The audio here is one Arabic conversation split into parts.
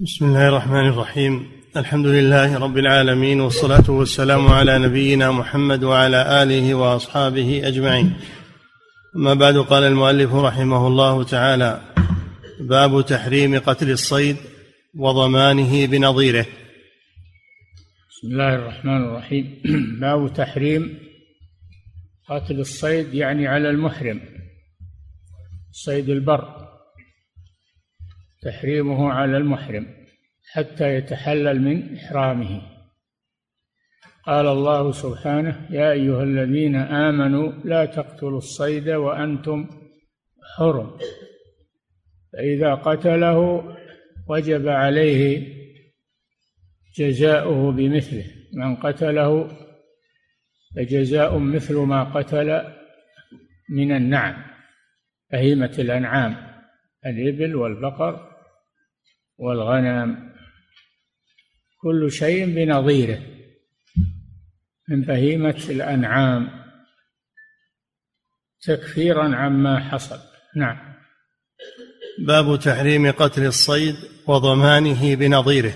بسم الله الرحمن الرحيم. الحمد لله رب العالمين والصلاة والسلام على نبينا محمد وعلى آله وأصحابه أجمعين. أما بعد قال المؤلف رحمه الله تعالى باب تحريم قتل الصيد وضمانه بنظيره. بسم الله الرحمن الرحيم. باب تحريم قتل الصيد يعني على المحرم صيد البر. تحريمه على المحرم حتى يتحلل من إحرامه. قال الله سبحانه يا أيها الذين آمنوا لا تقتلوا الصيد وأنتم حرم. فإذا قتله وجب عليه جزاؤه بمثله. من قتله فجزاء مثل ما قتل من النعم بهيمة الأنعام. الإبل والبقر والغنم كل شيء بنظيره من بهيمة الأنعام تكفيرا عما حصل. نعم. باب تحريم قتل الصيد وضمانه بنظيره.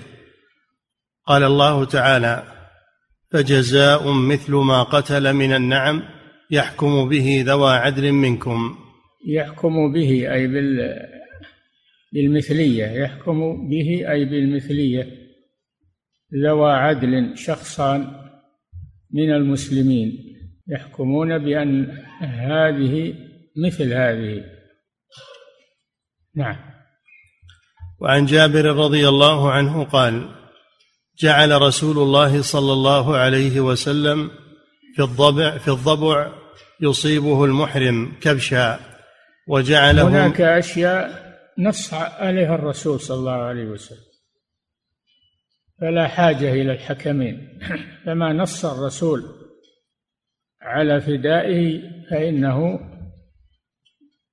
قال الله تعالى فجزاء مثل ما قتل من النعم يحكم به ذوى عدل منكم. يحكم به أي بال بالمثلية. يحكم به أي بالمثلية. ذوى عدل شخصان من المسلمين. يحكمون بأن هذه مثل هذه. نعم. وعن جابر رضي الله عنه قال جعل رسول الله صلى الله عليه وسلم في الضبع في الضبع يصيبه المحرم كبشا. وجعله هناك أشياء نص عليها الرسول صلى الله عليه وسلم. فلا حاجة إلى الحكمين. فما نص الرسول على فدائه فإنه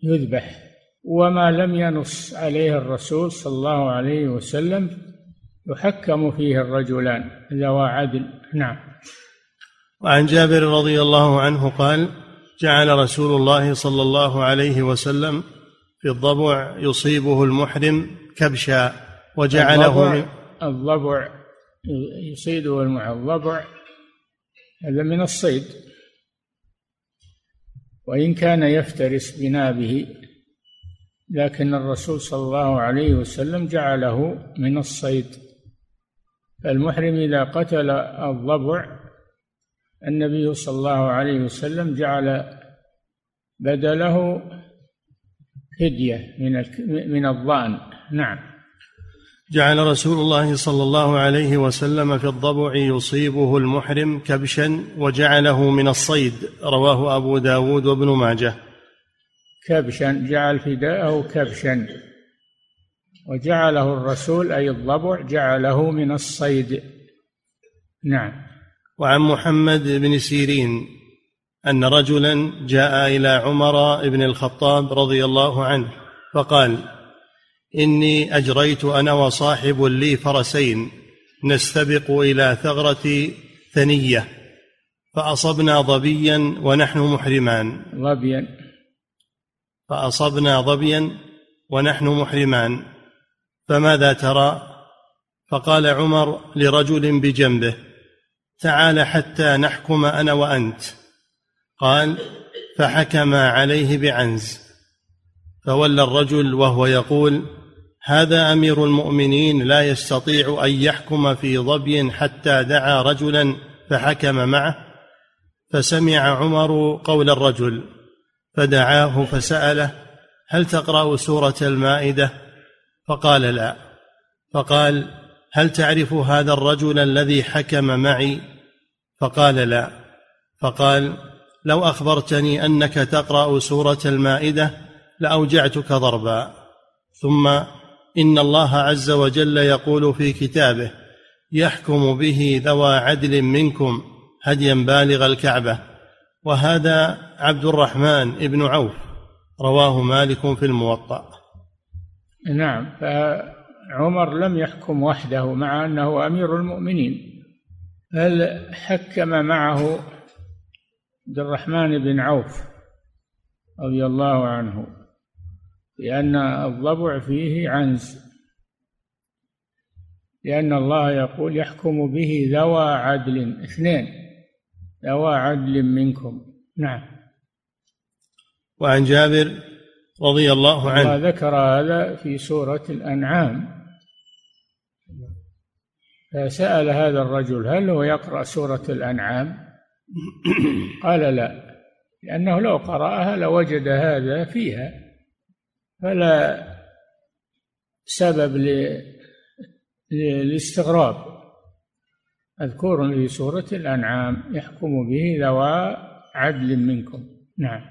يذبح. وما لم ينص عليه الرسول صلى الله عليه وسلم يحكم فيه الرجلان ذوى عدل. نعم. وعن جابر رضي الله عنه قال جعل رسول الله صلى الله عليه وسلم في الضبع يصيبه المحرم كبشا وجعله الضبع, الضبع يصيده الضبع هذا من الصيد. وإن كان يفترس بنابه لكن الرسول صلى الله عليه وسلم جعله من الصيد. المحرم إذا قتل الضبع النبي صلى الله عليه وسلم جعل بدله فدية من من الضأن. نعم. جعل رسول الله صلى الله عليه وسلم في الضبع يصيبه المحرم كبشا وجعله من الصيد. رواه أبو داود وابن ماجه. كبشا جعل فداءه كبشا. وجعله الرسول أي الضبع جعله من الصيد. نعم. وعن محمد بن سيرين أن رجلا جاء إلى عمر بن الخطاب رضي الله عنه فقال إني أجريت أنا وصاحب لي فرسين نستبق إلى ثغرة ثنية فأصبنا ظبيا ونحن محرمان. ظبيا. فأصبنا ظبيا ونحن محرمان فماذا ترى؟ فقال عمر لرجل بجنبه تعال حتى نحكم أنا وأنت. قال فحكم عليه بعنز. فولى الرجل وهو يقول هذا أمير المؤمنين لا يستطيع أن يحكم في ظبي حتى دعا رجلا فحكم معه. فسمع عمر قول الرجل فدعاه فسأله هل تقرأ سورة المائدة؟ فقال لا. فقال هل تعرف هذا الرجل الذي حكم معي؟ فقال لا. فقال لو أخبرتني أنك تقرأ سورة المائدة لأوجعتك ضربا. ثم إن الله عز وجل يقول في كتابه يحكم به ذوى عدل منكم هديا بالغ الكعبة. وهذا عبد الرحمن بن عوف رواه مالك في الموطأ. نعم فعمر لم يحكم وحده مع أنه أمير المؤمنين. بل حكم معه عبد الرحمن بن عوف رضي الله عنه لأن الضبع فيه عنز؟ لأن الله يقول يحكم به ذوى عدل اثنين ذوى عدل منكم. نعم. وعن جابر رضي الله عنه. ذكر هذا في سورة الأنعام. فسأل هذا الرجل هل هو يقرأ سورة الأنعام؟ قال لا لأنه لو قرأها لوجد هذا فيها فلا سبب للاستغراب. أذكر في سورة الأنعام يحكم به ذوى عدل منكم. نعم.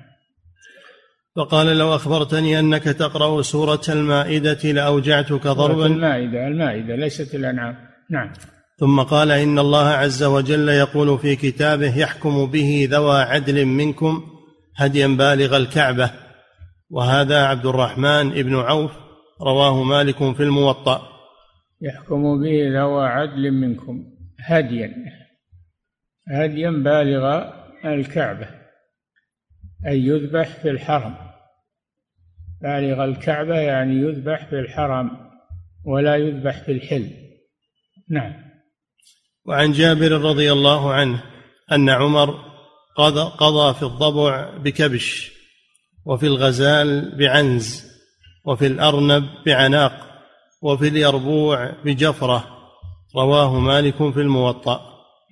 فقال لو أخبرتني أنك تقرأ سورة المائدة لأوجعتك ضربا. المائدة المائدة ليست الأنعام. نعم. ثم قال إن الله عز وجل يقول في كتابه يحكم به ذوى عدل منكم هديا بالغ الكعبة. وهذا عبد الرحمن بن عوف رواه مالك في الموطأ. يحكم به ذوى عدل منكم هديا هديا بالغ الكعبة أي يذبح في الحرم. بالغ الكعبة يعني يذبح في الحرم ولا يذبح في الحل. نعم. وعن جابر رضي الله عنه أن عمر قضى, قضى في الضبع بكبش وفي الغزال بعنز وفي الأرنب بعناق وفي اليربوع بجفرة رواه مالك في الموطأ.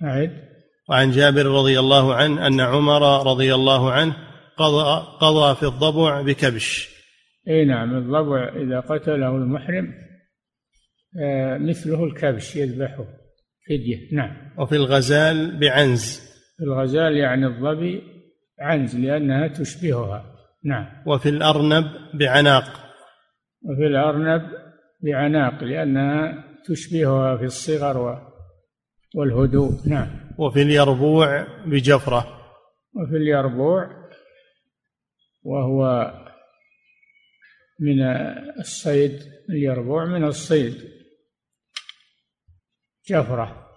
أعد وعن جابر رضي الله عنه أن عمر رضي الله عنه قضى, قضى في الضبع بكبش. اي نعم الضبع إذا قتله المحرم مثله الكبش يذبحه فدية. نعم. وفي الغزال بعنز. الغزال يعني الظبي عنز لأنها تشبهها. نعم. وفي الأرنب بعناق. وفي الأرنب بعناق لأنها تشبهها في الصغر والهدوء. نعم. وفي اليربوع بجفرة. وفي اليربوع وهو من الصيد اليربوع من الصيد. جفرة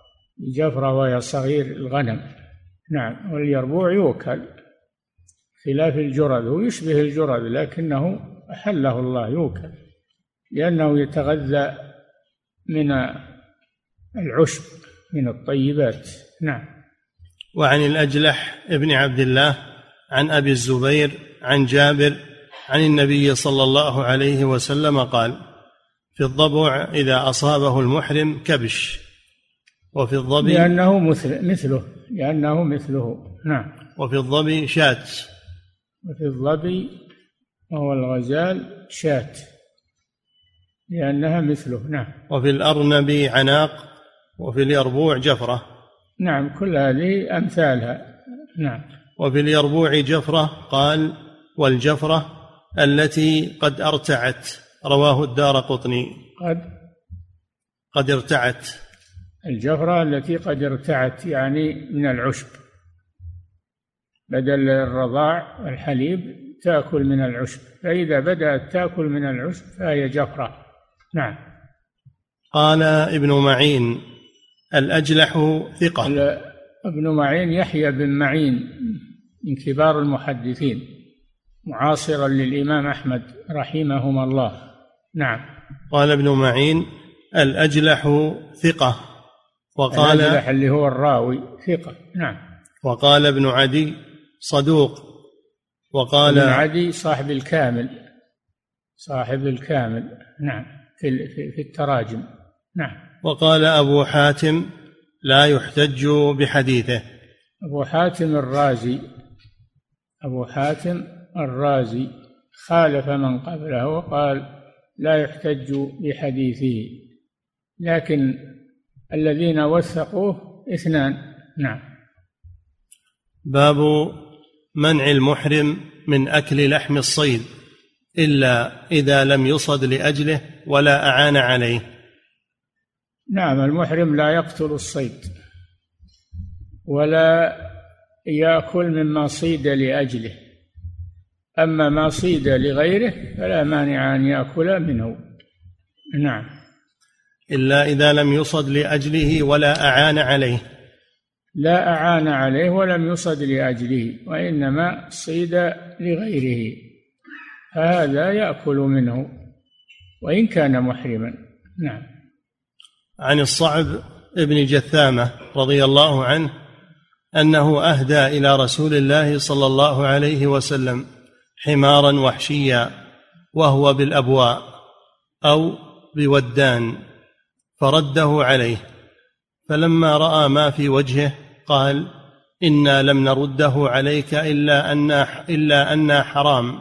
جفرة وهي صغير الغنم. نعم واليربوع يوكل. خلاف الجرذ هو يشبه الجرذ لكنه أحله الله يوكل. لأنه يتغذى من العشب من الطيبات. نعم. وعن الأجلح ابن عبد الله عن أبي الزبير عن جابر عن النبي صلى الله عليه وسلم قال في الضبع إذا أصابه المحرم كبش وفي الظبي لأنه مثل مثله لأنه مثله. نعم. وفي الظبي شات. وفي الظبي وهو الغزال شات لأنها مثله. نعم. وفي الأرنب عناق وفي اليربوع جفرة. نعم كل هذه أمثالها. نعم. وفي اليربوع جفرة قال والجفرة التي قد أرتعت. رواه الدار قطني. قد قد ارتعت. الجفرة التي قد ارتعت يعني من العشب. بدل الرضاع والحليب تأكل من العشب. فإذا بدأت تأكل من العشب فهي جفرة. نعم. قال ابن معين الأجلح ثقة. ابن معين يحيى بن معين من كبار المحدثين. معاصرا للإمام أحمد رحمهما الله. نعم. قال ابن معين الأجلح ثقة. وقال الأجلح اللي هو الراوي ثقة. نعم. وقال ابن عدي صدوق. وقال ابن عدي صاحب الكامل. صاحب الكامل. نعم. في في التراجم. نعم. وقال أبو حاتم لا يحتج بحديثه. أبو حاتم الرازي. أبو حاتم الرازي خالف من قبله وقال لا يحتج بحديثه لكن الذين وثقوه اثنان. نعم. باب منع المحرم من أكل لحم الصيد إلا إذا لم يصد لأجله ولا أعان عليه. نعم المحرم لا يقتل الصيد ولا يأكل مما صيد لأجله. أما ما صيد لغيره فلا مانع أن يأكل منه. نعم. إلا إذا لم يصد لأجله ولا أعان عليه. لا أعان عليه ولم يصد لأجله وإنما صيد لغيره. هذا يأكل منه وإن كان محرما. نعم. عن الصعب ابن جثامة رضي الله عنه أنه أهدى إلى رسول الله صلى الله عليه وسلم. حمارا وحشيا وهو بالأبواء أو بودان فرده عليه. فلما رأى ما في وجهه قال إنا لم نرده عليك إلا أن إلا أنا حرام.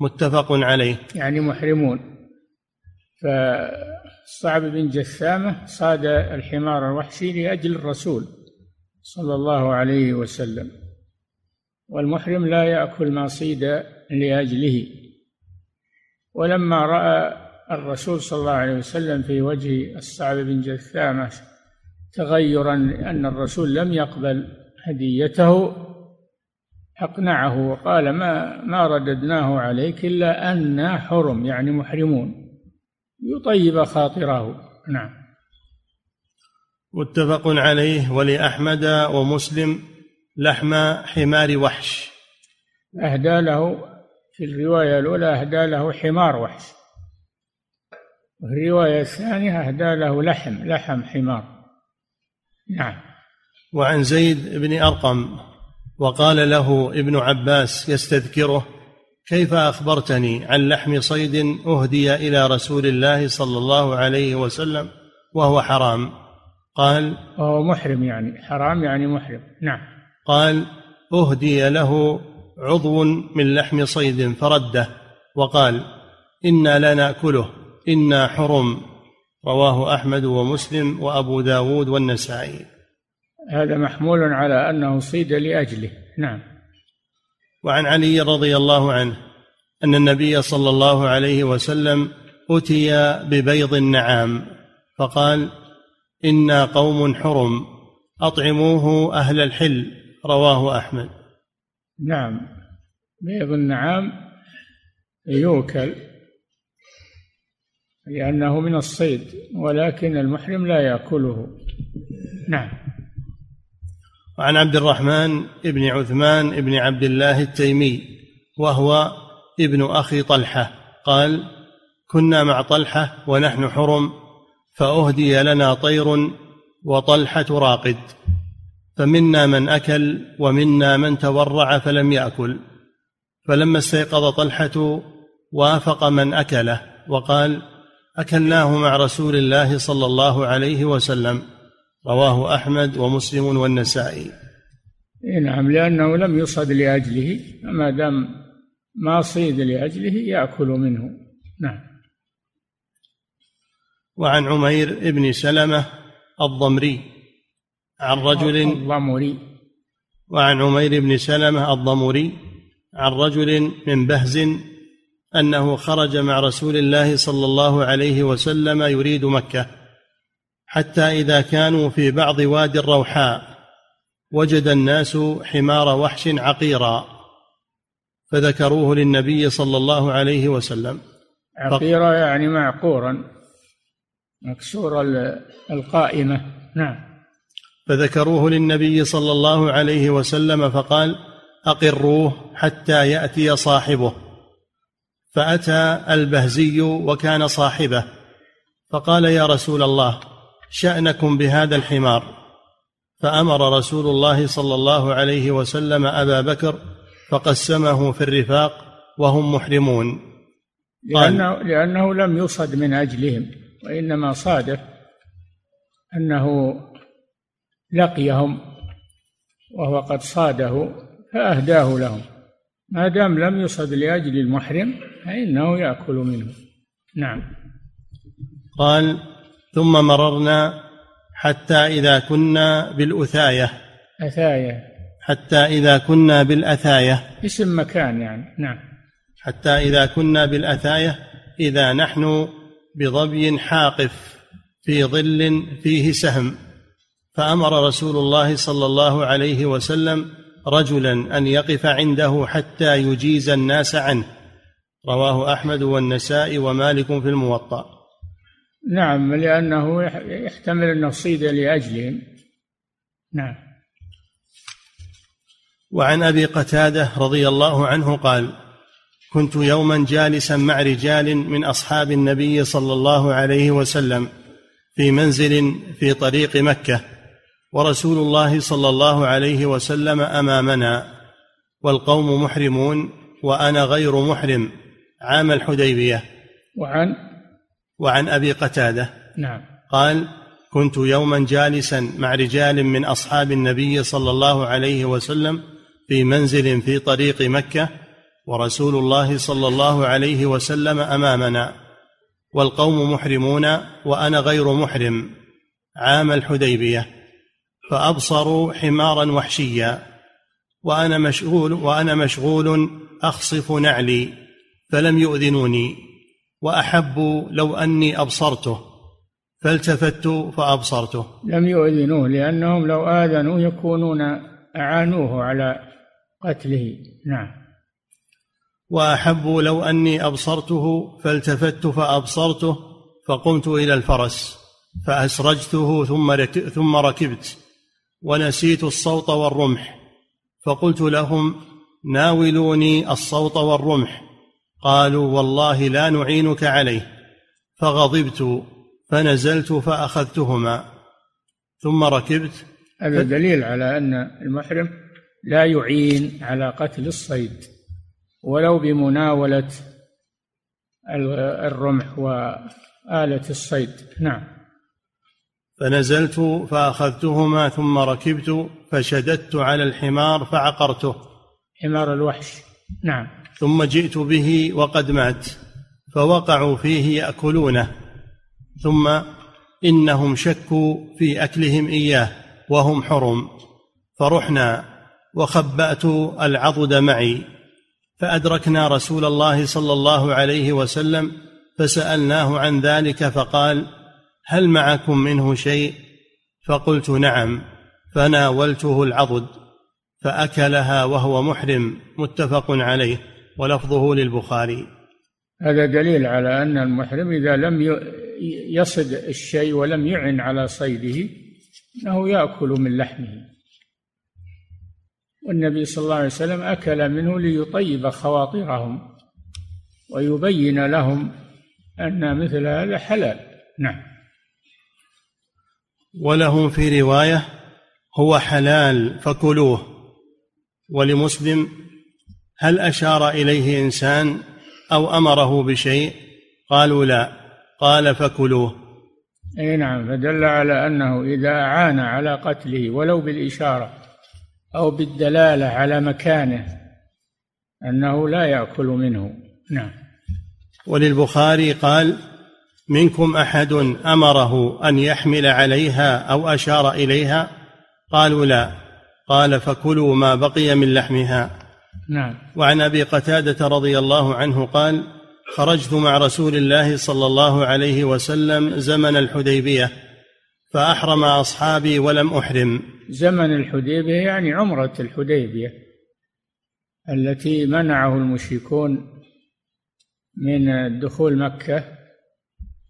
متفق عليه. يعني محرمون. فصعب بن جثامة صاد الحمار الوحشي لأجل الرسول صلى الله عليه وسلم. والمحرم لا يأكل ما صيد لأجله. ولما رأى الرسول صلى الله عليه وسلم في وجه الصعب بن جثامه تغيرا أن الرسول لم يقبل هديته أقنعه وقال ما ما رددناه عليك إلا أنا حرم يعني محرمون. يطيب خاطره. نعم. متفق عليه. ولأحمد ومسلم لحم حمار وحش. أهدى له في الرواية الأولى أهدى له حمار وحش. وفي الرواية الثانية أهدى له لحم لحم حمار. نعم. وعن زيد بن أرقم وقال له ابن عباس يستذكره كيف أخبرتني عن لحم صيد أهدي إلى رسول الله صلى الله عليه وسلم وهو حرام؟ قال وهو محرم يعني حرام يعني محرم. نعم. قال أهدي له عضو من لحم صيد فرده وقال إنا لا نأكله إنا حرم. رواه أحمد ومسلم وأبو داود والنسائي. هذا محمول على أنه صيد لأجله. نعم. وعن علي رضي الله عنه أن النبي صلى الله عليه وسلم أتي ببيض النعام فقال إنا قوم حرم أطعموه أهل الحل. رواه أحمد. نعم. بيض النعام يوكل لأنه من الصيد ولكن المحرم لا يأكله. نعم. وعن عبد الرحمن بن عثمان بن عبد الله التيمي وهو ابن أخي طلحة قال كنا مع طلحة ونحن حرم فأهدي لنا طير وطلحة راقد. فمنا من أكل ومنا من تورع فلم يأكل. فلما استيقظ طلحة وافق من أكله وقال أكلناه مع رسول الله صلى الله عليه وسلم. رواه أحمد ومسلم والنسائي. نعم لأنه لم يصد لأجله فما دام ما صيد لأجله يأكل منه. نعم. وعن عمير بن سلمة الضمري. عن رجل الضمري. وعن عمير بن سلمة الضمري عن رجل من بهز أنه خرج مع رسول الله صلى الله عليه وسلم يريد مكة حتى إذا كانوا في بعض وادي الروحاء وجد الناس حمار وحش عقيرا فذكروه للنبي صلى الله عليه وسلم. عقيرا يعني معقورا مكسور القائمة. نعم. فذكروه للنبي صلى الله عليه وسلم فقال أقروه حتى يأتي صاحبه. فأتى البهزي وكان صاحبه. فقال يا رسول الله شأنكم بهذا الحمار. فأمر رسول الله صلى الله عليه وسلم أبا بكر فقسمه في الرفاق وهم محرمون. لأنه, لأنه لم يصد من أجلهم وإنما صادف أنه لقيهم وهو قد صاده فأهداه لهم. ما دام لم يصد لأجل المحرم فإنه يأكل منه. نعم. قال ثم مررنا حتى إذا كنا بالأثاية. أثاية. حتى إذا كنا بالأثاية. اسم مكان يعني. نعم. حتى إذا كنا بالأثاية إذا نحن بظبي حاقف في ظل فيه سهم. فأمر رسول الله صلى الله عليه وسلم رجلا أن يقف عنده حتى يجيز الناس عنه. رواه أحمد والنسائي ومالك في الموطأ. نعم لأنه يحتمل انه صيد لاجلهم نعم. وعن أبي قتادة رضي الله عنه قال كنت يوما جالسا مع رجال من أصحاب النبي صلى الله عليه وسلم في منزل في طريق مكة ورسول الله صلى الله عليه وسلم أمامنا والقوم محرمون وأنا غير محرم. عام الحديبية. وعن؟ وعن أبي قتادة. نعم. قال كنت يوما جالسا مع رجال من أصحاب النبي صلى الله عليه وسلم في منزل في طريق مكة ورسول الله صلى الله عليه وسلم أمامنا. والقوم محرمون وأنا غير محرم. عام الحديبية. فأبصروا حمارا وحشيا. وأنا مشغول وأنا مشغول أخصف نعلي فلم يؤذنوني. واحبوا لو أني أبصرته فالتفت فأبصرته. لم يؤذنوه لأنهم لو آذنوا يكونون أعانوه على قتله. نعم. وأحب لو أني أبصرته فالتفت فأبصرته فقمت إلى الفرس فأسرجته ثم ثم ركبت. ونسيت الصوت والرمح. فقلت لهم ناولوني الصوت والرمح. قالوا والله لا نعينك عليه. فغضبت فنزلت فأخذتهما. ثم ركبت. هذا دليل على أن المحرم لا يعين على قتل الصيد ولو بمناولة الرمح وآلة الصيد. نعم. فنزلت فأخذتهما ثم ركبت فشددت على الحمار فعقرته. حمار الوحش. نعم. ثم جئت به وقد مات فوقعوا فيه يأكلونه. ثم إنهم شكوا في أكلهم إياه وهم حرم. فرحنا وخبأت العضد معي. فأدركنا رسول الله صلى الله عليه وسلم فسألناه عن ذلك فقال هل معكم منه شيء؟ فقلت نعم فناولته العضد فأكلها وهو محرم متفق عليه ولفظه للبخاري. هذا دليل على أن المحرم إذا لم يصد الشيء ولم يعن على صيده أنه يأكل من لحمه. والنبي صلى الله عليه وسلم أكل منه ليطيب خواطرهم ويبين لهم أن مثل هذا حلال. نعم. ولهم في رواية هو حلال فكلوه. ولمسلم هل أشار إليه إنسان أو أمره بشيء؟ قالوا لا. قال فكلوه. أي نعم فدل على أنه إذا اعان على قتله ولو بالإشارة أو بالدلالة على مكانه أنه لا يأكل منه. نعم. وللبخاري قال منكم أحد أمره أن يحمل عليها أو أشار إليها؟ قالوا لا. قال فكلوا ما بقي من لحمها. نعم. وعن أبي قتادة رضي الله عنه قال خرجت مع رسول الله صلى الله عليه وسلم زمن الحديبية فأحرم أصحابي ولم أحرم. زمن الحديبية يعني عمرة الحديبية التي منعه المشركون من دخول مكة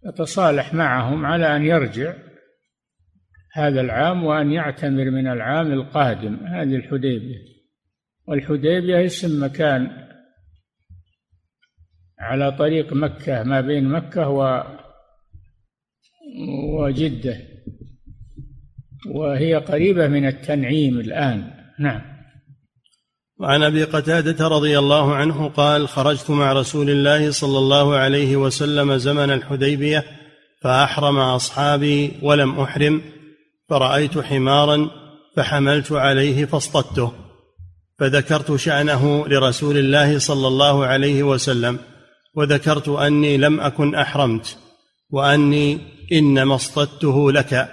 يتصالح معهم على أن يرجع هذا العام وأن يعتمر من العام القادم هذه الحديبية. والحديبية اسم مكان على طريق مكة ما بين مكة و وجدة وهي قريبة من التنعيم الآن. نعم. وعن أبي قتادة رضي الله عنه قال خرجت مع رسول الله صلى الله عليه وسلم زمن الحديبية فأحرم أصحابي ولم أحرم فرأيت حمارا فحملت عليه فاصطدته فذكرت شأنه لرسول الله صلى الله عليه وسلم وذكرت أني لم أكن أحرمت وأني إنما اصطدته لك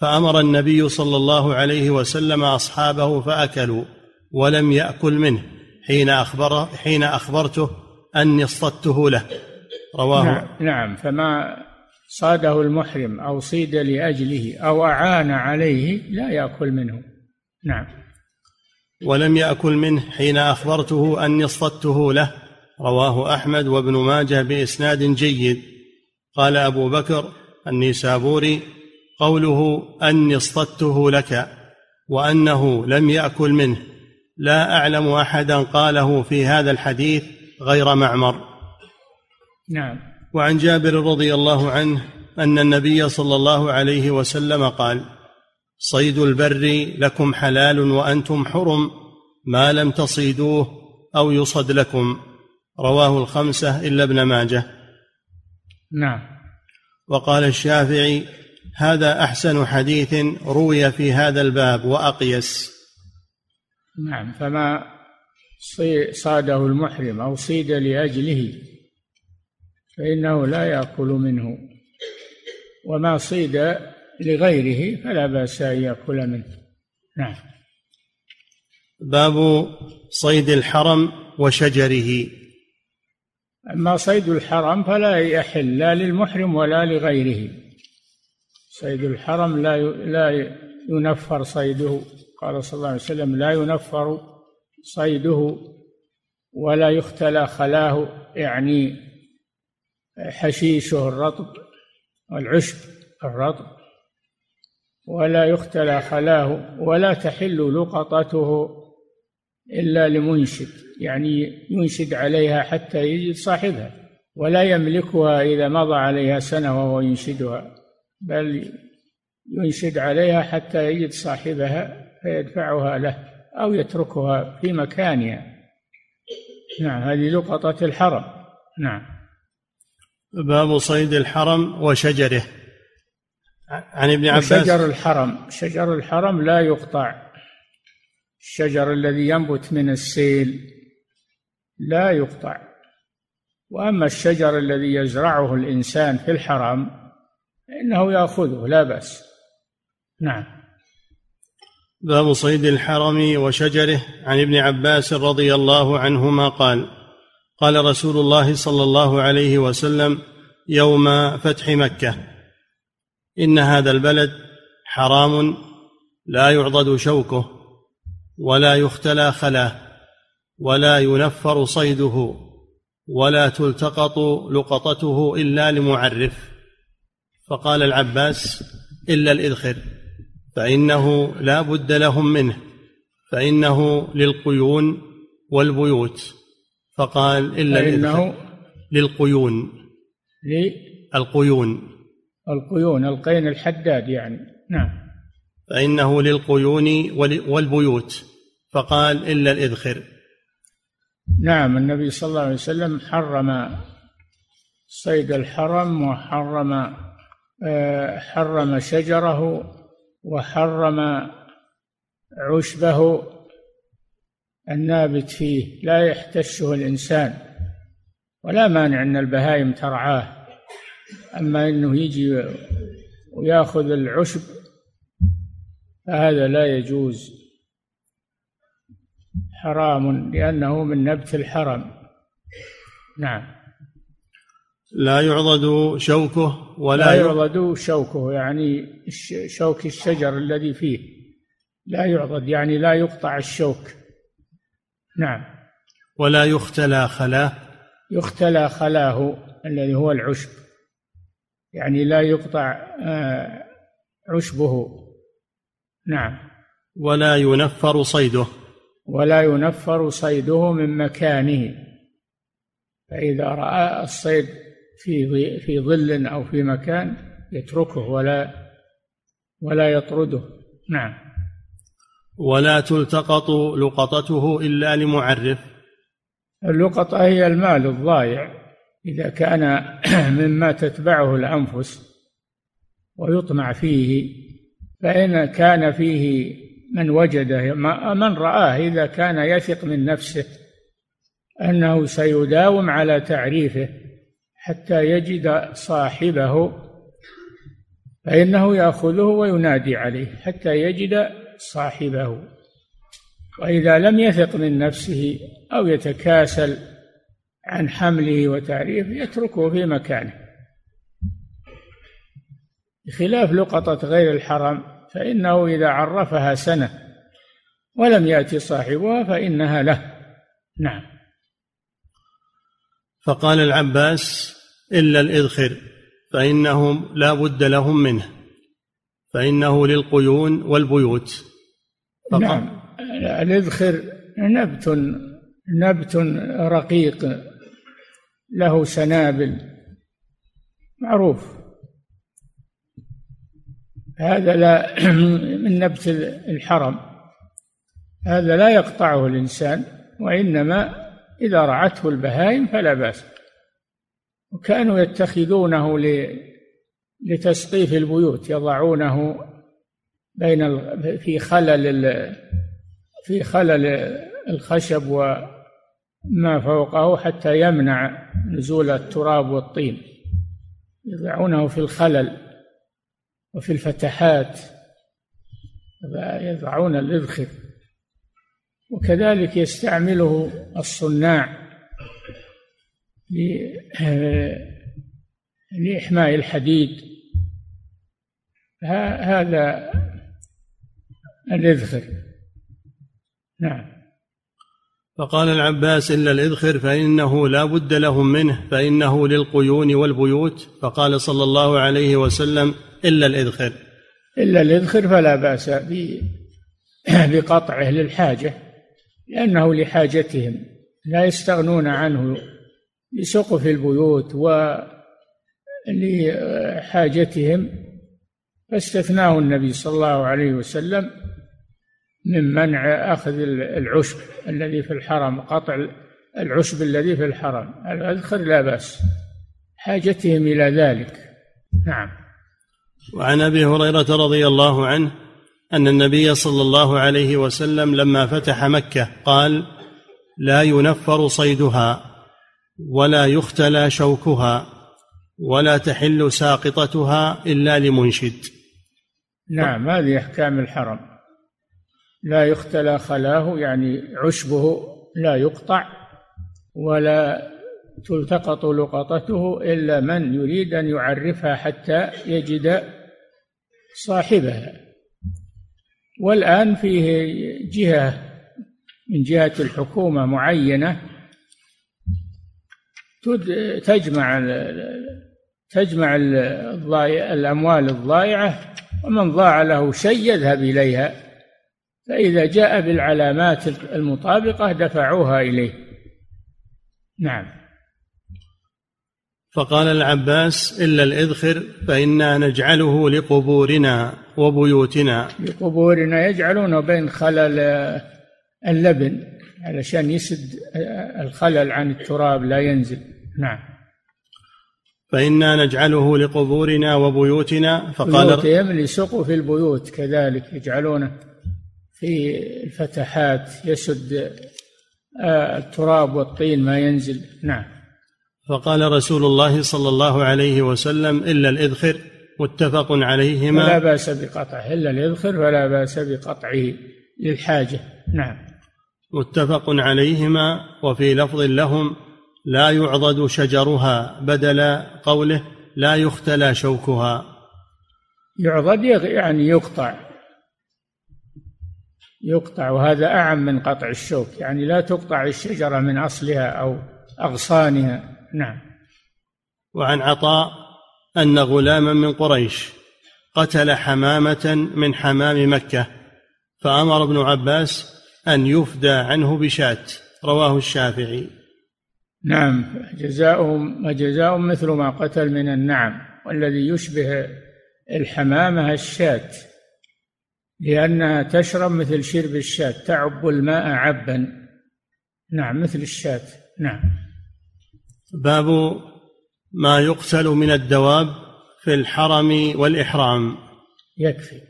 فأمر النبي صلى الله عليه وسلم أصحابه فأكلوا ولم يأكل منه حين أخبر حين أخبرته أني اصطدته له. رواه نعم, نعم. فما صاده المحرم أو صيد لأجله أو أعان عليه لا يأكل منه. نعم. ولم يأكل منه حين أخبرته أني اصطدته له. رواه أحمد وابن ماجه بإسناد جيد. قال أبو بكر النيسابوري قوله أني اصطدته لك وأنه لم يأكل منه لا أعلم أحدا قاله في هذا الحديث غير معمر. نعم. وعن جابر رضي الله عنه أن النبي صلى الله عليه وسلم قال صيد البر لكم حلال وأنتم حرم ما لم تصيدوه أو يصد لكم. رواه الخمسة إلا ابن ماجه. نعم. وقال الشافعي هذا أحسن حديث روي في هذا الباب وأقيس. نعم فما صاده المحرم أو صيد لأجله فإنه لا يأكل منه وما صيد لغيره فلا بأس أن يأكل منه. نعم. باب صيد الحرم وشجره. أما صيد الحرم فلا يحل لا للمحرم ولا لغيره. صيد الحرم لا لا ينفر صيده. قال صلى الله عليه وسلم لا ينفر صيده ولا يختلى خلاه يعني حشيشه الرطب والعشب الرطب ولا يختلى خلاه ولا تحل لقطته إلا لمنشد يعني ينشد عليها حتى يجد صاحبها ولا يملكها إذا مضى عليها سنة وهو ينشدها بل ينشد عليها حتى يجد صاحبها فيدفعها له أو يتركها في مكانها. نعم هذه لقطة الحرم. نعم. باب صيد الحرم وشجره. عن ابن عباس. شجر الحرم. شجر الحرم لا يقطع. الشجر الذي ينبت من السيل لا يقطع. وأما الشجر الذي يزرعه الإنسان في الحرم فإنه يأخذه لا بأس. نعم. باب صيد الحرم وشجره عن ابن عباس رضي الله عنهما قال قال رسول الله صلى الله عليه وسلم يوم فتح مكة إن هذا البلد حرام لا يعضد شوكه ولا يختلى خلاه ولا ينفر صيده ولا تلتقط لقطته إلا لمعرف. فقال العباس إلا الإذخر. فإنه لا بد لهم منه فإنه للقيون والبيوت. فقال إلا الاذخر للقيون. للقيون القيون. القين الحداد يعني. نعم. فإنه للقيون والبيوت. فقال إلا الإذخر. نعم النبي صلى الله عليه وسلم حرم صيد الحرم وحرم آه، حرم شجره وحرم عشبه النابت فيه. لا يحتشه الإنسان ولا مانع أن البهائم ترعاه. أما أنه يجي ويأخذ العشب فهذا لا يجوز. حرام لأنه من نبت الحرم. نعم. لا يعضد شوكه ولا لا يعضد شوكه يعني شوك الشجر الذي فيه. لا يعضد يعني لا يقطع الشوك. نعم. ولا يختلى خلاه. يختلى خلاه الذي هو العشب. يعني لا يقطع آه، عشبه. نعم. ولا ينفر صيده. ولا ينفر صيده من مكانه. فإذا رأى الصيد في في ظل أو في مكان يتركه ولا ولا يطرده. نعم. ولا تلتقط لقطته إلا لمعرف. اللقطة هي المال الضائع. إذا كان مما تتبعه الأنفس ويطمع فيه فإن كان فيه من وجده من رآه إذا كان يثق من نفسه أنه سيداوم على تعريفه حتى يجد صاحبه فإنه يأخذه وينادي عليه حتى يجد صاحبه. وإذا لم يثق من نفسه أو يتكاسل عن حمله وتعريفه يتركه في مكانه. بخلاف لقطة غير الحرم فإنه إذا عرفها سنة ولم يأتي صاحبها فإنها له. نعم. فقال العباس إلا الإذخر فإنهم لا بد لهم منه فإنه للقيون والبيوت. نعم الإذخر نبت نبت رقيق له سنابل معروف. هذا لا من نبت الحرم هذا لا يقطعه الإنسان وإنما إذا رعته البهائم فلا بأس. وكانوا يتخذونه لتسقيف البيوت يضعونه بين في خلل في خلل الخشب وما فوقه حتى يمنع نزول التراب والطين. يضعونه في الخلل وفي الفتحات. يضعون الإذخر وكذلك يستعمله الصناع لإحماء الحديد. هذا الإذخر. نعم. فقال العباس إلا الإذخر فإنه لا بد لهم منه فإنه للقيون والبيوت. فقال صلى الله عليه وسلم إلا الإذخر. إلا الإذخر فلا بأس بقطعه للحاجة. لأنه لحاجتهم لا يستغنون عنه لسقف البيوت ولحاجتهم. فاستثناه النبي صلى الله عليه وسلم من منع أخذ العشب الذي في الحرم قطع العشب الذي في الحرم. الأذخر لا بأس. حاجتهم إلى ذلك. نعم. وعن أبي هريرة رضي الله عنه أن النبي صلى الله عليه وسلم لما فتح مكة قال لا ينفر صيدها ولا يختلى شوكها ولا تحل ساقطتها إلا لمنشد. نعم هذه أحكام الحرم. لا يختلى خلاه يعني عشبه لا يقطع ولا تلتقط لقطته إلا من يريد أن يعرفها حتى يجد صاحبها. والآن فيه جهة من جهة الحكومة معينة تجمع تجمع الأموال الضائعة ومن ضاع له شيء يذهب إليها. فإذا جاء بالعلامات المطابقة دفعوها إليه. نعم. فقال العباس إلا الإذخر فإنا نجعله لقبورنا. وبيوتنا. لقبورنا يجعلونه بين خلل اللبن علشان يسد الخلل عن التراب لا ينزل. نعم. فإنا نجعله لقبورنا وبيوتنا. فقال بيوتهم لسقف البيوت كذلك يجعلونه في الفتحات يسد آه، التراب والطين ما ينزل. نعم. فقال رسول الله صلى الله عليه وسلم إلا الإذخر. متفق عليهما. لا بأس بقطعه إلا الإذخر فلا بأس بقطعه للحاجة. نعم. متفق عليهما. وفي لفظ لهم لا يعضد شجرها بدل قوله لا يختلى شوكها. يعضد يعني يقطع. يقطع وهذا أعم من قطع الشوك. يعني لا تقطع الشجرة من أصلها أو أغصانها. نعم. وعن عطاء أن غلاما من قريش قتل حمامة من حمام مكة فأمر ابن عباس أن يفدى عنه بشاة. رواه الشافعي. نعم جزاؤهم وجزاؤهم مثل ما قتل من النعم والذي يشبه الحمامة الشاة لأنها تشرب مثل شرب الشاة تعب الماء عبا. نعم مثل الشاة. نعم. باب ما يقتل من الدواب في الحرم والإحرام. يكفي.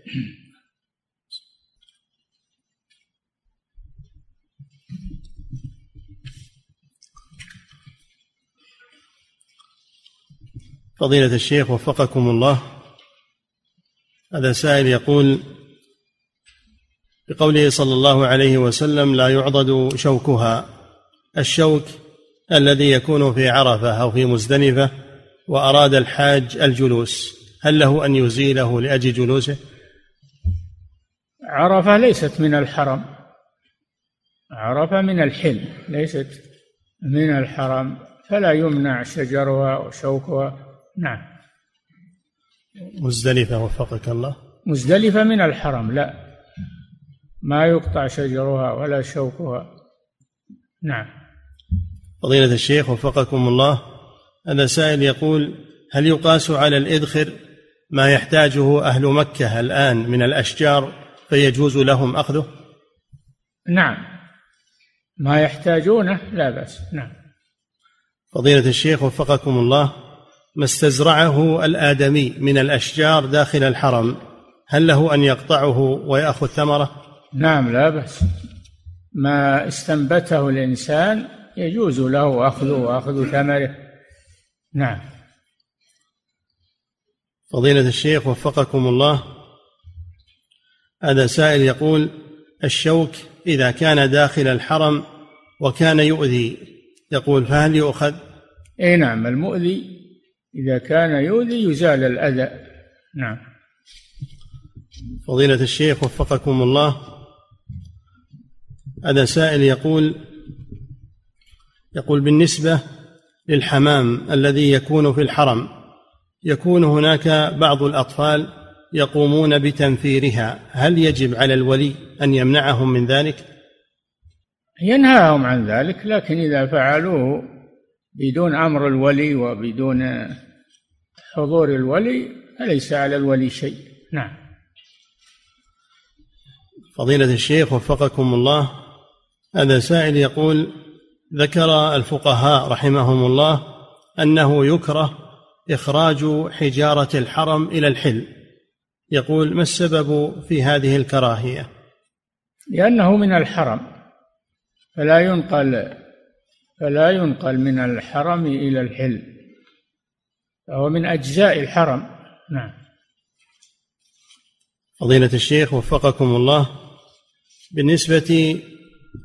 فضيلة الشيخ وفقكم الله. هذا سائل يقول بقوله صلى الله عليه وسلم لا يعضد شوكها. الشوك الذي يكون في عرفة أو في مزدلفة وأراد الحاج الجلوس هل له أن يزيله لأجل جلوسه؟ عرفة ليست من الحرم. عرفة من الحل ليست من الحرم. فلا يمنع شجرها وشوكها. نعم. مزدلفة وفقك الله. مزدلفة من الحرم لا. ما يقطع شجرها ولا شوكها. نعم. فضيلة الشيخ وفقكم الله هذا سائل يقول هل يقاس على الإذخر ما يحتاجه أهل مكة الآن من الأشجار فيجوز لهم أخذه؟ نعم. ما يحتاجونه لا بأس. نعم. فضيلة الشيخ وفقكم الله ما استزرعه الآدمي من الأشجار داخل الحرم هل له أن يقطعه ويأخذ ثمرة؟ نعم لا بأس. ما استنبته الإنسان يجوز له أخذه وأخذ ثمره. نعم. فضيلة الشيخ وفقكم الله. هذا سائل يقول الشوك إذا كان داخل الحرم وكان يؤذي يقول فهل يؤخذ؟ إي نعم المؤذي إذا كان يؤذي يزال الأذى. نعم. فضيلة الشيخ وفقكم الله. هذا سائل يقول يقول بالنسبة للحمام الذي يكون في الحرم يكون هناك بعض الأطفال يقومون بتنفيرها هل يجب على الولي أن يمنعهم من ذلك؟ ينهاهم عن ذلك لكن إذا فعلوه بدون أمر الولي وبدون حضور الولي فليس على الولي شيء. نعم. فضيلة الشيخ وفقكم الله هذا سائل يقول ذكر الفقهاء رحمهم الله أنه يكره إخراج حجارة الحرم إلى الحل. يقول ما السبب في هذه الكراهية؟ لأنه من الحرم. فلا ينقل فلا ينقل من الحرم إلى الحل. فهو من أجزاء الحرم. نعم. فضيلة الشيخ وفقكم الله بالنسبة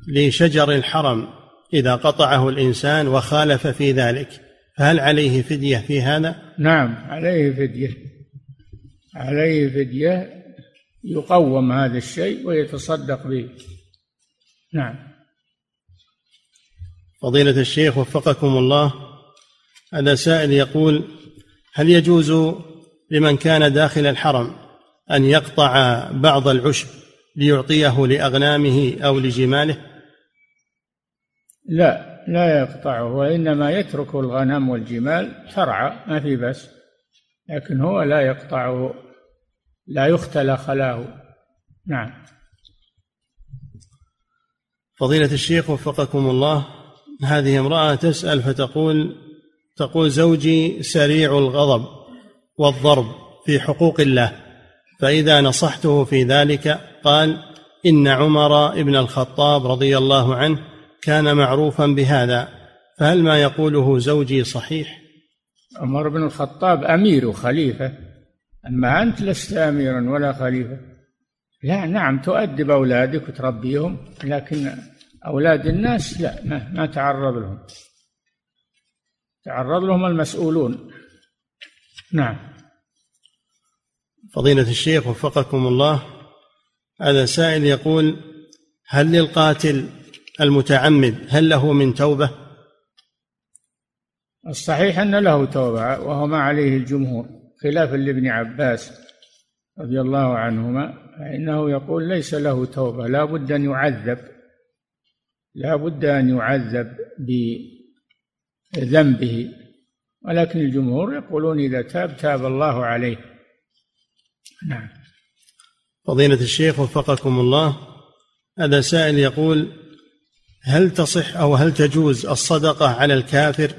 لشجر الحرم إذا قطعه الإنسان وخالف في ذلك فهل عليه فدية في هذا؟ نعم عليه فدية. عليه فدية يقوم هذا الشيء ويتصدق به. نعم. فضيلة الشيخ وفقكم الله هذا سائل يقول هل يجوز لمن كان داخل الحرم أن يقطع بعض العشب ليعطيه لأغنامه أو لجماله؟ لا لا يقطعه وإنما يترك الغنم والجمال ترعى ما في بس لكن هو لا يقطعه لا يختلى خلاه. نعم. فضيلة الشيخ وفقكم الله هذه امرأة تسأل فتقول تقول زوجي سريع الغضب والضرب في حقوق الله فإذا نصحته في ذلك قال إن عمر بن الخطاب رضي الله عنه كان معروفا بهذا فهل ما يقوله زوجي صحيح؟ عمر بن الخطاب أمير وخليفة أما أنت لست أميرا ولا خليفة. لا نعم تؤدب أولادك وتربيهم لكن أولاد الناس لا ما, ما تعرض لهم. تعرض لهم المسؤولون. نعم. فضيلة الشيخ وفقكم الله هذا سائل يقول هل للقاتل المتعمد هل له من توبة؟ الصحيح أن له توبة وهو ما عليه الجمهور خلافا لابن عباس رضي الله عنهما فإنه يقول ليس له توبة لا بد أن يعذب لا بد أن يعذب بذنبه. ولكن الجمهور يقولون إذا تاب تاب الله عليه. نعم. فضيلة الشيخ وفقكم الله هذا سائل يقول هل تصح أو هل تجوز الصدقة على الكافر؟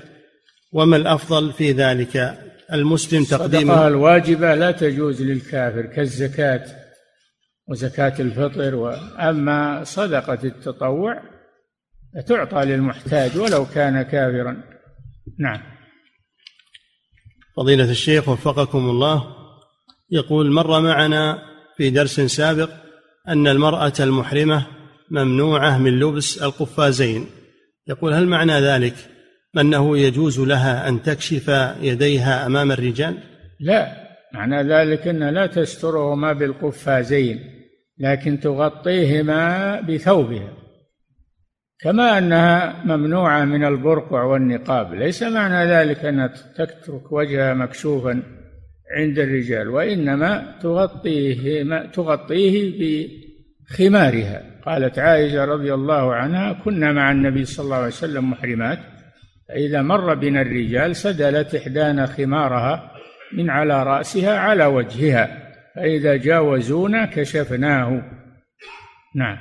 وما الأفضل في ذلك؟ المسلم تقديم الصدقه الواجبة لا تجوز للكافر كالزكاة وزكاة الفطر واما صدقة التطوع تعطى للمحتاج ولو كان كافرا. نعم. فضيلة الشيخ وفقكم الله يقول مر معنا في درس سابق أن المرأة المحرمة ممنوعة من لبس القفازين. يقول هل معنى ذلك أنه يجوز لها أن تكشف يديها أمام الرجال؟ لا معنى ذلك أن لا تسترهما بالقفازين لكن تغطيهما بثوبها. كما أنها ممنوعة من البرقع والنقاب ليس معنى ذلك أنها تترك وجهها مكشوفا عند الرجال وإنما تغطيه تغطيه بخمارها. قالت عائشة رضي الله عنها كنا مع النبي صلى الله عليه وسلم محرمات فإذا مر بنا الرجال سدلت إحدانا خمارها من على رأسها على وجهها فإذا جاوزونا كشفناه. نعم.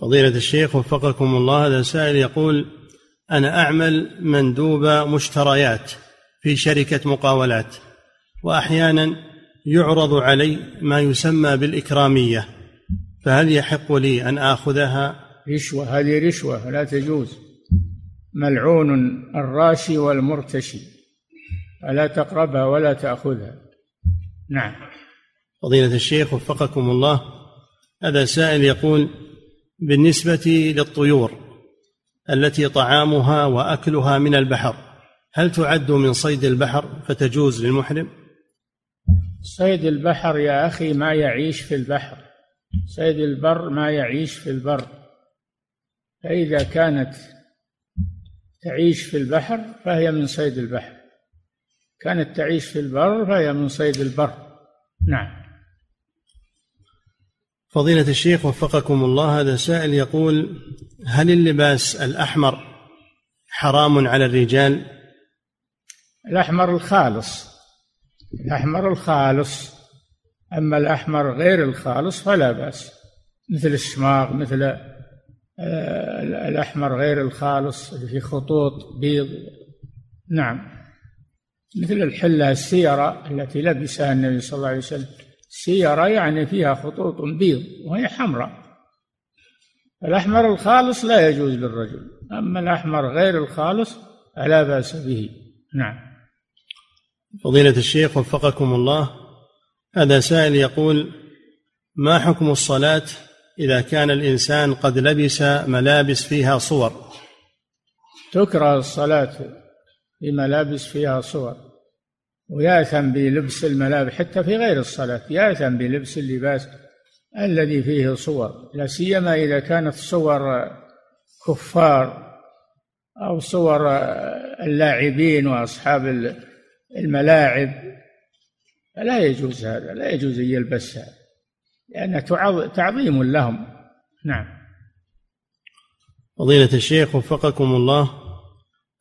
فضيلة الشيخ وفقكم الله هذا سائل يقول أنا أعمل مندوب مشتريات في شركة مقاولات وأحيانا يعرض علي ما يسمى بالإكرامية فهل يحق لي أن آخذها؟ رشوة هذه رشوة لا تجوز. ملعون الراشي والمرتشي. فلا تقربها ولا تأخذها. نعم. فضيلة الشيخ وفقكم الله هذا سائل يقول بالنسبة للطيور التي طعامها وأكلها من البحر هل تعد من صيد البحر فتجوز للمحرم؟ صيد البحر يا أخي ما يعيش في البحر. صيد البر ما يعيش في البر. فإذا كانت تعيش في البحر فهي من صيد البحر. كانت تعيش في البر فهي من صيد البر. نعم. فضيلة الشيخ وفقكم الله هذا سائل يقول هل اللباس الأحمر حرام على الرجال؟ الأحمر الخالص. الأحمر الخالص. أما الأحمر غير الخالص فلا بأس. مثل الشماغ مثل آه، الأحمر غير الخالص اللي فيه خطوط بيض. نعم. مثل الحلة السيرة التي لبسها النبي صلى الله عليه وسلم. سيرة يعني فيها خطوط بيض وهي حمراء. الأحمر الخالص لا يجوز للرجل. أما الأحمر غير الخالص فلا بأس به. نعم. فضيلة الشيخ وفقكم الله هذا سائل يقول ما حكم الصلاة إذا كان الإنسان قد لبس ملابس فيها صور؟ تكره الصلاة في ملابس فيها صور ويأثم بلبس الملابس حتى في غير الصلاة يأثم بلبس اللباس الذي فيه صور لا سيما إذا كانت صور كفار أو صور اللاعبين وأصحاب الملاعب. فلا يجوز هذا لا يجوز أن يلبسها لأنه تعظيم لهم. نعم. فضيلة الشيخ وفقكم الله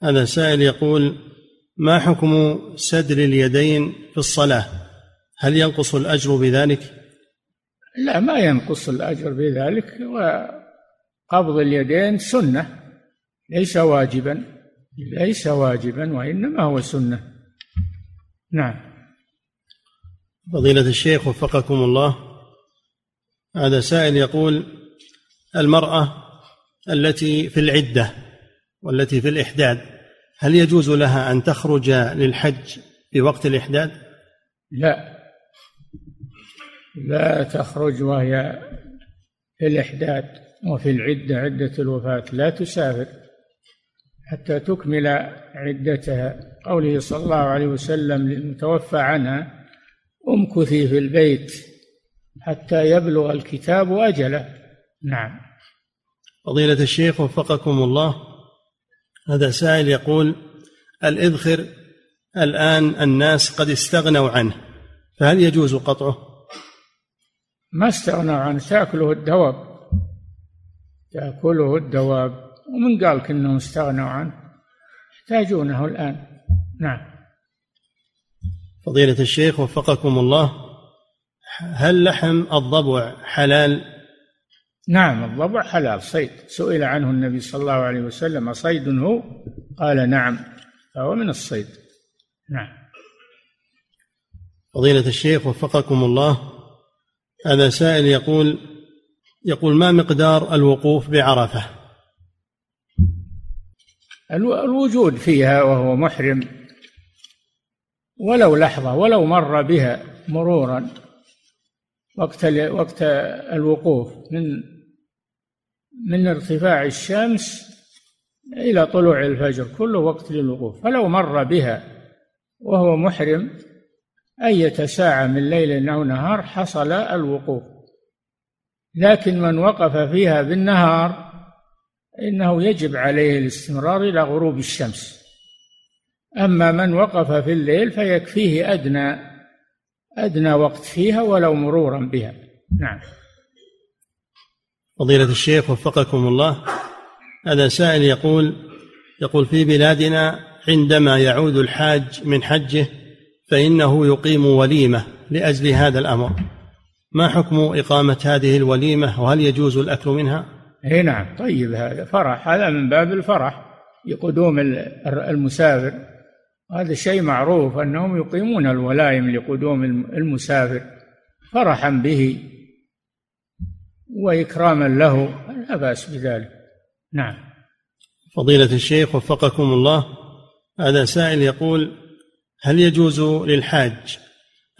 هذا سائل يقول ما حكم سدر اليدين في الصلاة؟ هل ينقص الأجر بذلك؟ لا ما ينقص الأجر بذلك وقبض اليدين سنة ليس واجبا ليس واجبا وإنما هو سنة. نعم. فضيلة الشيخ وفقكم الله. هذا سائل يقول المرأة التي في العدة والتي في الإحداد هل يجوز لها أن تخرج للحج في وقت الإحداد؟ لا. لا تخرج وهي في الإحداد وفي العدة عدة الوفاة. لا تسافر حتى تكمل عدتها. قوله صلى الله عليه وسلم للمتوفى عنها أمكثي في البيت حتى يبلغ الكتاب أجله. نعم. فضيلة الشيخ وفقكم الله هذا سائل يقول الإذخر الآن الناس قد استغنوا عنه فهل يجوز قطعه؟ ما استغنوا عنه تأكله الدواب. تأكله الدواب ومن قال انهم استغنوا عنه؟ يحتاجونه الآن. نعم. فضيلة الشيخ وفقكم الله هل لحم الضبع حلال؟ نعم الضبع حلال صيد. سئل عنه النبي صلى الله عليه وسلم صيد هو؟ قال نعم. فهو من الصيد. نعم. فضيلة الشيخ وفقكم الله هذا سائل يقول يقول ما مقدار الوقوف بعرفة؟ الوجود فيها وهو محرم ولو لحظة ولو مر بها مرورا وقت وقت الوقوف من من ارتفاع الشمس إلى طلوع الفجر كله وقت للوقوف. فلو مر بها وهو محرم أية ساعة من ليل أو نهار حصل الوقوف. لكن من وقف فيها بالنهار إنه يجب عليه الاستمرار إلى غروب الشمس. أما من وقف في الليل فيكفيه أدنى أدنى وقت فيها ولو مرورا بها. نعم. فضيلة الشيخ وفقكم الله هذا سائل يقول يقول في بلادنا عندما يعود الحاج من حجه فإنه يقيم وليمة لأجل هذا الأمر. ما حكم إقامة هذه الوليمة وهل يجوز الأكل منها؟ اي نعم طيب هذا فرح هذا من باب الفرح لقدوم المسافر. هذا شيء معروف أنهم يقيمون الولائم لقدوم المسافر فرحا به وإكراما له لا بأس بذلك. نعم. فضيلة الشيخ وفقكم الله هذا سائل يقول هل يجوز للحاج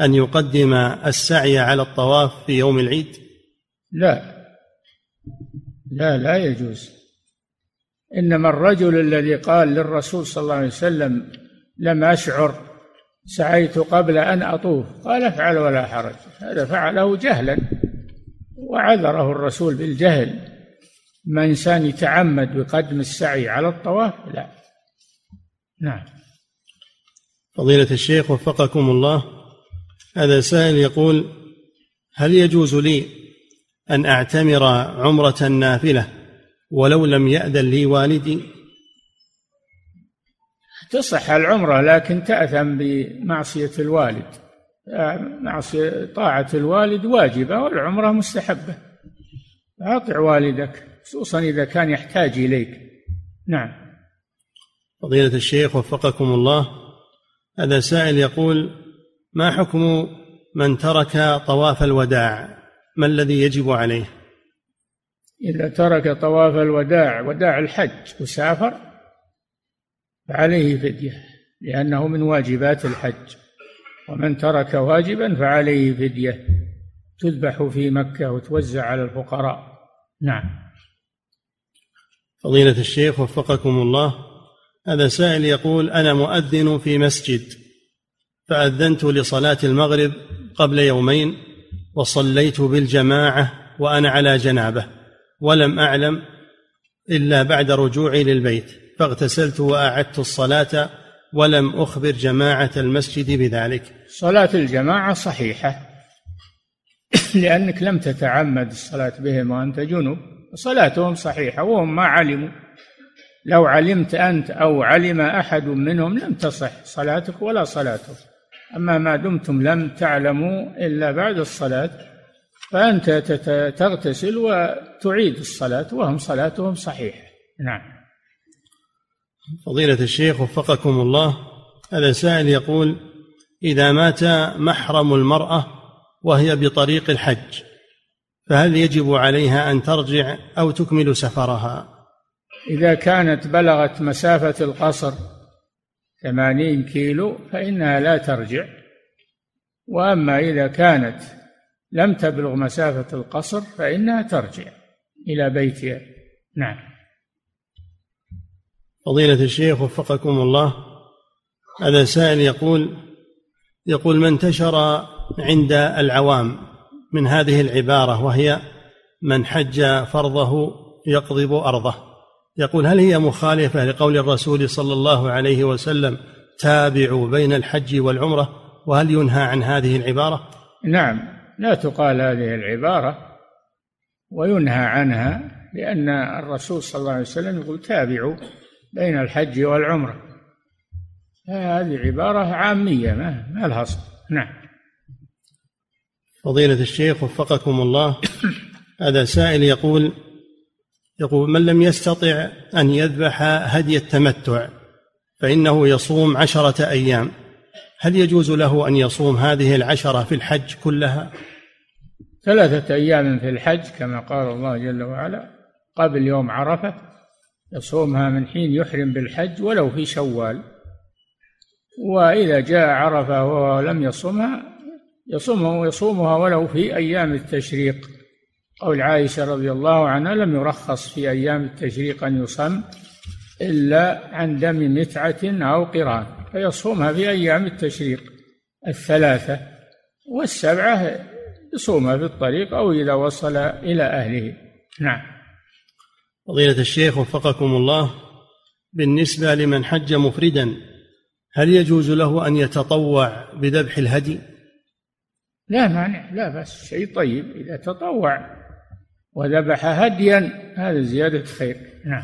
أن يقدم السعي على الطواف في يوم العيد؟ لا. لا لا يجوز. إنما الرجل الذي قال للرسول صلى الله عليه وسلم لم أشعر سعيت قبل أن أطوف. قال افعل ولا حرج. هذا فعله جهلا وعذره الرسول بالجهل. ما إنسان يتعمد بقدم السعي على الطواف لا. نعم. فضيلة الشيخ وفقكم الله هذا سائل يقول هل يجوز لي أن أعتمر عمرة نافلة ولو لم يأذن لي والدي؟ تصح العمرة لكن تأثم بمعصية الوالد. معصية طاعة الوالد واجبة والعمرة مستحبة. أطع والدك خصوصا إذا كان يحتاج إليك. نعم. فضيلة الشيخ وفقكم الله. هذا سائل يقول ما حكم من ترك طواف الوداع؟ ما الذي يجب عليه؟ إذا ترك طواف الوداع وداع الحج وسافر فعليه فدية لأنه من واجبات الحج. ومن ترك واجبا فعليه فدية. تذبح في مكة وتوزع على الفقراء. نعم. فضيلة الشيخ وفقكم الله. هذا سائل يقول أنا مؤذن في مسجد فأذنت لصلاة المغرب قبل يومين وصليت بالجماعة وأنا على جنابة ولم أعلم إلا بعد رجوعي للبيت. فاغتسلت وأعدت الصلاة ولم أخبر جماعة المسجد بذلك. صلاة الجماعة صحيحة لأنك لم تتعمد الصلاة بهم وأنت جنوب صلاتهم صحيحة وهم ما علموا. لو علمت أنت أو علم أحد منهم لم تصح صلاتك ولا صلاتهم أما ما دمتم لم تعلموا إلا بعد الصلاة فأنت تغتسل وتعيد الصلاة وهم صلاتهم صحيحة. نعم. فضيلة الشيخ وفقكم الله هذا سائل يقول إذا مات محرم المرأة وهي بطريق الحج فهل يجب عليها أن ترجع أو تكمل سفرها؟ إذا كانت بلغت مسافة القصر ثمانين كيلو فإنها لا ترجع. وأما إذا كانت لم تبلغ مسافة القصر فإنها ترجع إلى بيتها. نعم. فضيلة الشيخ وفقكم الله هذا سائل يقول يقول ما انتشر عند العوام من هذه العبارة وهي من حج فرضه يقضب أرضه. يقول هل هي مخالفة لقول الرسول صلى الله عليه وسلم تابعوا بين الحج والعمرة وهل ينهى عن هذه العبارة؟ نعم لا تقال هذه العبارة وينهى عنها لأن الرسول صلى الله عليه وسلم يقول تابعوا بين الحج والعمرة. هذه عبارة عامية ما, ما لها نعم. فضيلة الشيخ وفقكم الله هذا سائل يقول يقول من لم يستطع أن يذبح هدي التمتع فإنه يصوم عشرة أيام هل يجوز له أن يصوم هذه العشرة في الحج كلها؟ ثلاثة أيام في الحج كما قال الله جل وعلا قبل يوم عرفة يصومها من حين يحرم بالحج ولو في شوال. وإذا جاء عرفة وهو لم يصومها يصومها يصومها ولو في أيام التشريق. قول عائشة رضي الله عنها لم يرخص في أيام التشريق أن يصم إلا عن دم متعة أو قران فيصومها في أيام التشريق. الثلاثة والسبعة يصومها في الطريق أو إذا وصل إلى أهله. نعم. فضيلة الشيخ وفقكم الله بالنسبة لمن حج مفردا هل يجوز له أن يتطوع بذبح الهدي؟ لا مانع لا بس شيء طيب إذا تطوع وذبح هديا هذا زيادة خير. نعم.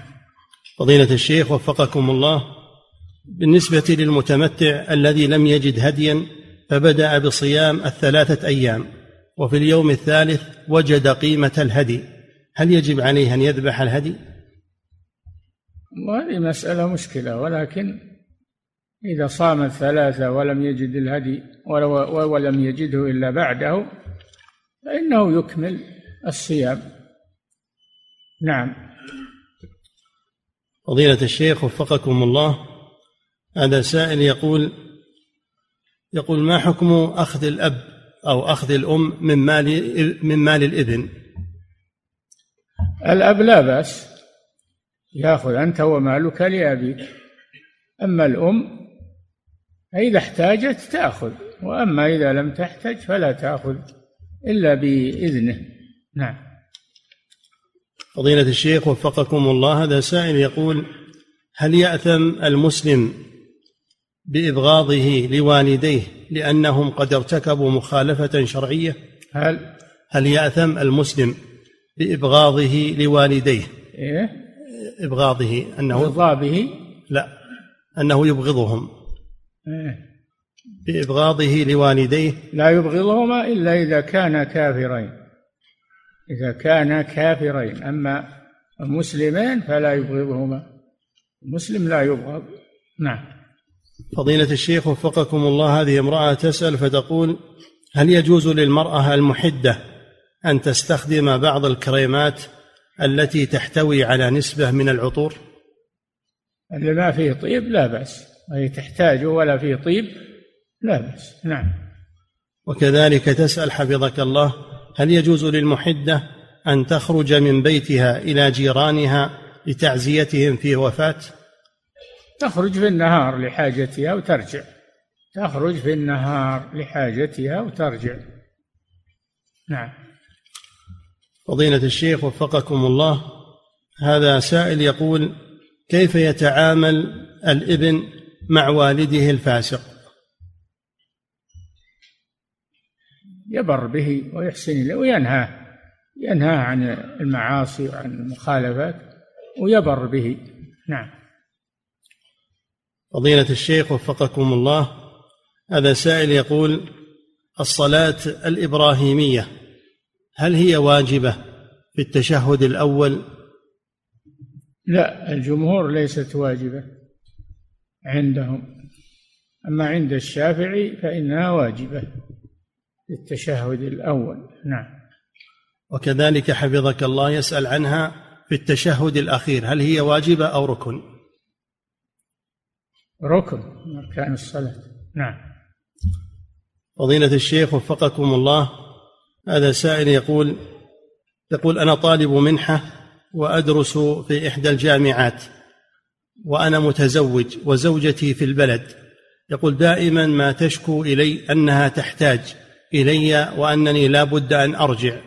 فضيلة الشيخ وفقكم الله بالنسبة للمتمتع الذي لم يجد هديا فبدأ بصيام الثلاثة أيام وفي اليوم الثالث وجد قيمة الهدي. هل يجب عليه أن يذبح الهدي؟ وهذه مسألة مشكلة ولكن إذا صام الثلاثة ولم يجد الهدي ولم يجده إلا بعده فإنه يكمل الصيام. نعم. فضيلة الشيخ وفقكم الله هذا سائل يقول يقول ما حكم أخذ الأب أو أخذ الأم من مال من مال الإبن؟ الأب لا بأس يأخذ أنت ومالك لأبيك. أما الأم فإذا احتاجت تأخذ وأما إذا لم تحتج فلا تأخذ إلا بإذنه. نعم. فضيلة الشيخ وفقكم الله هذا سائل يقول هل يأثم المسلم بإبغاضه لوالديه لأنهم قد ارتكبوا مخالفة شرعية؟ هل؟ هل يأثم المسلم بإبغاضه لوالديه. إيه؟ إبغاضه أنه إبغاضه؟ لا أنه يبغضهم. إيه؟ بإبغاضه لوالديه. لا يبغضهما إلا إذا كانا كافرين. إذا كانا كافرين. أما المسلمين فلا يبغضهما. المسلم لا يبغض. نعم. فضيلة الشيخ وفقكم الله هذه امرأة تسأل فتقول هل يجوز للمرأة المحدة أن تستخدم بعض الكريمات التي تحتوي على نسبة من العطور؟ اللي ما فيه طيب لا بأس. أي تحتاج ولا فيه طيب لا بأس. نعم. وكذلك تسأل حفظك الله هل يجوز للمحدة أن تخرج من بيتها إلى جيرانها لتعزيتهم في وفاة؟ تخرج في النهار لحاجتها وترجع. تخرج في النهار لحاجتها وترجع. نعم. فضيلة الشيخ وفقكم الله هذا سائل يقول كيف يتعامل الإبن مع والده الفاسق؟ يبر به ويحسن إليه وينهاه ينهاه عن المعاصي وعن المخالفات ويبر به. نعم. فضيلة الشيخ وفقكم الله هذا سائل يقول الصلاة الإبراهيمية هل هي واجبة في التشهد الأول؟ لا الجمهور ليست واجبة عندهم. أما عند الشافعي فإنها واجبة في التشهد الأول. نعم. وكذلك حفظك الله يسأل عنها في التشهد الأخير هل هي واجبة أو ركن؟ ركن من أركان الصلاة. نعم. فضيلة الشيخ وفقكم الله هذا سائل يقول يقول أنا طالب منحة وأدرس في إحدى الجامعات وأنا متزوج وزوجتي في البلد. يقول دائما ما تشكو إلي أنها تحتاج إلي وأنني لا بد أن أرجع.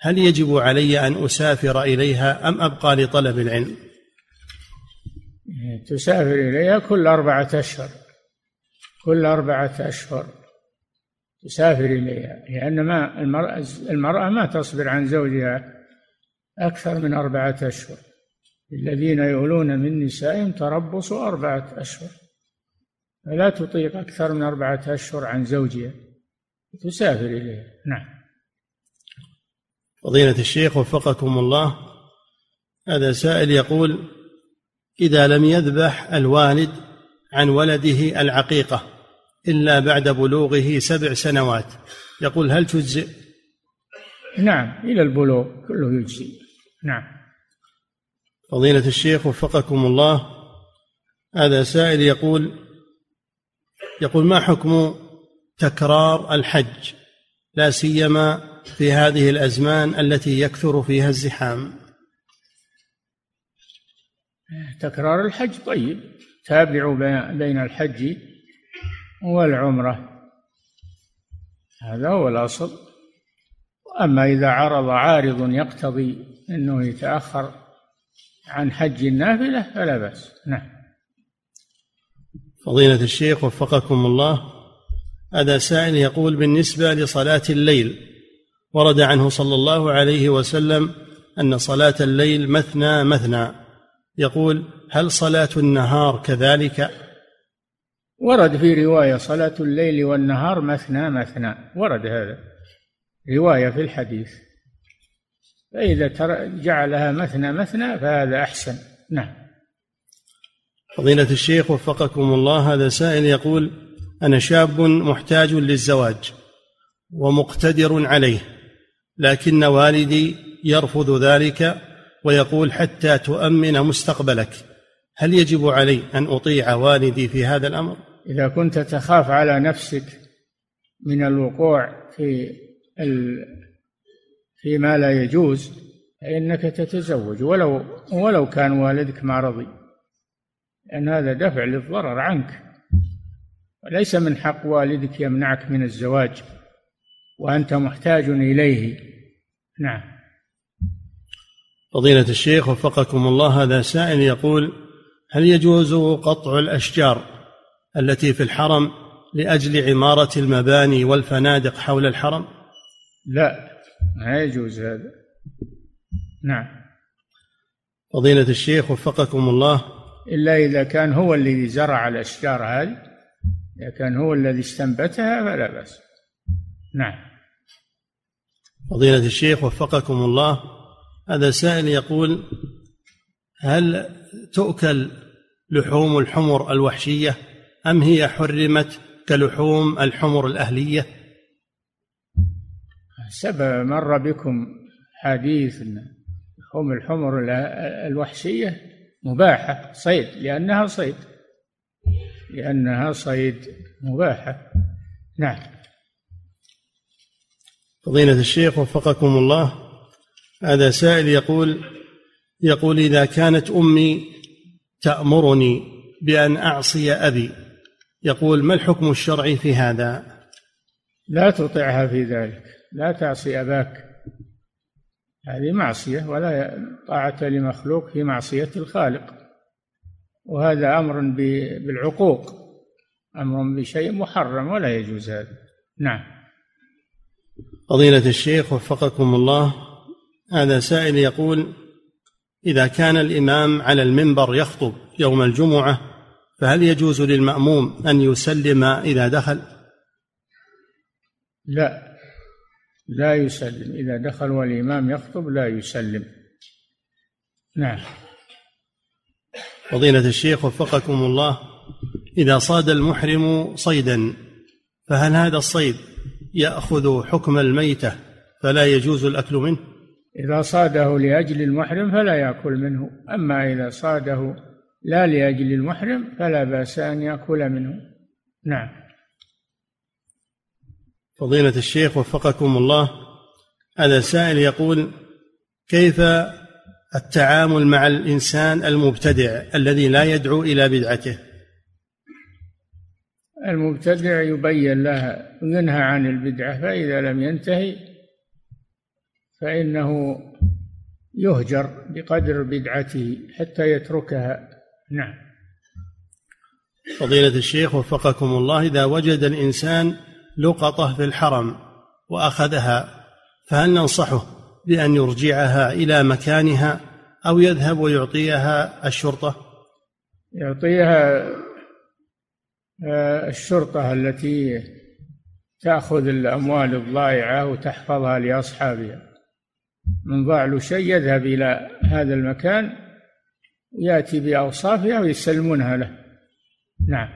هل يجب علي أن أسافر إليها أم أبقى لطلب العلم؟ تسافر إليها كل أربعة أشهر. كل أربعة أشهر. تسافر إليها لأن ما المرأة, المرأة ما تصبر عن زوجها أكثر من أربعة أشهر. الذين يولون من نسائهم تربص أربعة أشهر. فلا تطيق أكثر من أربعة أشهر عن زوجها تسافر إليها. نعم. فضيلة الشيخ وفقكم الله هذا سائل يقول إذا لم يذبح الوالد عن ولده العقيقة إلا بعد بلوغه سبع سنوات. يقول هل تجزئ؟ نعم إلى البلوغ كله يجزي. نعم. فضيلة الشيخ وفقكم الله هذا سائل يقول يقول ما حكم تكرار الحج؟ لا سيما في هذه الأزمان التي يكثر فيها الزحام. تكرار الحج طيب. تابعوا بين الحج والعمرة. هذا هو الأصل. أما إذا عرض عارض يقتضي أنه يتأخر عن حج النافلة فلا بأس. نعم. فضيلة الشيخ وفقكم الله هذا سائل يقول بالنسبة لصلاة الليل ورد عنه صلى الله عليه وسلم أن صلاة الليل مثنى مثنى. يقول هل صلاة النهار كذلك؟ ورد في رواية صلاة الليل والنهار مثنى مثنى ورد هذا. رواية في الحديث. فإذا جعلها مثنى مثنى فهذا أحسن. نعم. فضيلة الشيخ وفقكم الله هذا سائل يقول أنا شاب محتاج للزواج ومقتدر عليه لكن والدي يرفض ذلك ويقول حتى تؤمن مستقبلك هل يجب علي أن أطيع والدي في هذا الأمر؟ إذا كنت تخاف على نفسك من الوقوع في ال... فيما لا يجوز فإنك تتزوج ولو ولو كان والدك ما رضي لأن هذا دفع للضرر عنك. وليس من حق والدك يمنعك من الزواج وأنت محتاج إليه. نعم. فضيلة الشيخ وفقكم الله هذا سائل يقول هل يجوز قطع الأشجار؟ التي في الحرم لأجل عمارة المباني والفنادق حول الحرم؟ لا ما يجوز هذا. نعم. فضيلة الشيخ وفقكم الله. إلا إذا كان هو الذي زرع الأشجار هذه إذا كان هو الذي استنبتها فلا بأس. نعم. فضيلة الشيخ وفقكم الله. هذا سائل يقول هل تؤكل لحوم الحمر الوحشية؟ أم هي حرمت كلحوم الحمر الأهلية؟ سبب مر بكم حديث لحوم الحمر الوحشية مباحة صيد لأنها صيد. لأنها صيد مباحة. نعم. فضيلة الشيخ وفقكم الله هذا سائل يقول يقول إذا كانت أمي تأمرني بأن أعصي أبي يقول ما الحكم الشرعي في هذا؟ لا تطعها في ذلك لا تعصي أباك. هذه معصية ولا طاعة لمخلوق في معصية الخالق. وهذا أمر بالعقوق أمر بشيء محرم ولا يجوز هذا. نعم. فضيلة الشيخ وفقكم الله هذا سائل يقول إذا كان الإمام على المنبر يخطب يوم الجمعة فهل يجوز للمأموم أن يسلم إذا دخل؟ لا. لا يسلم. إذا دخل والإمام يخطب لا يسلم. نعم. فضيلة الشيخ وفقكم الله إذا صاد المحرم صيدا فهل هذا الصيد يأخذ حكم الميتة فلا يجوز الأكل منه؟ إذا صاده لأجل المحرم فلا يأكل منه. أما إذا صاده لا لأجل المحرم فلا بأس أن يأكل منه. نعم. فضيلة الشيخ وفقكم الله هذا سائل يقول كيف التعامل مع الإنسان المبتدع الذي لا يدعو إلى بدعته؟ المبتدع يبين له ينهى عن البدعة فإذا لم ينتهي فإنه يهجر بقدر بدعته حتى يتركها. نعم. فضيلة الشيخ وفقكم الله إذا وجد الإنسان لقطة في الحرم وأخذها فهل ننصحه بأن يرجعها إلى مكانها أو يذهب ويعطيها الشرطة؟ يعطيها آه، الشرطة التي تأخذ الأموال الضائعة وتحفظها لأصحابها. من ضاع له شيء يذهب إلى هذا المكان ويأتي بأوصافها ويسلمونها له. نعم.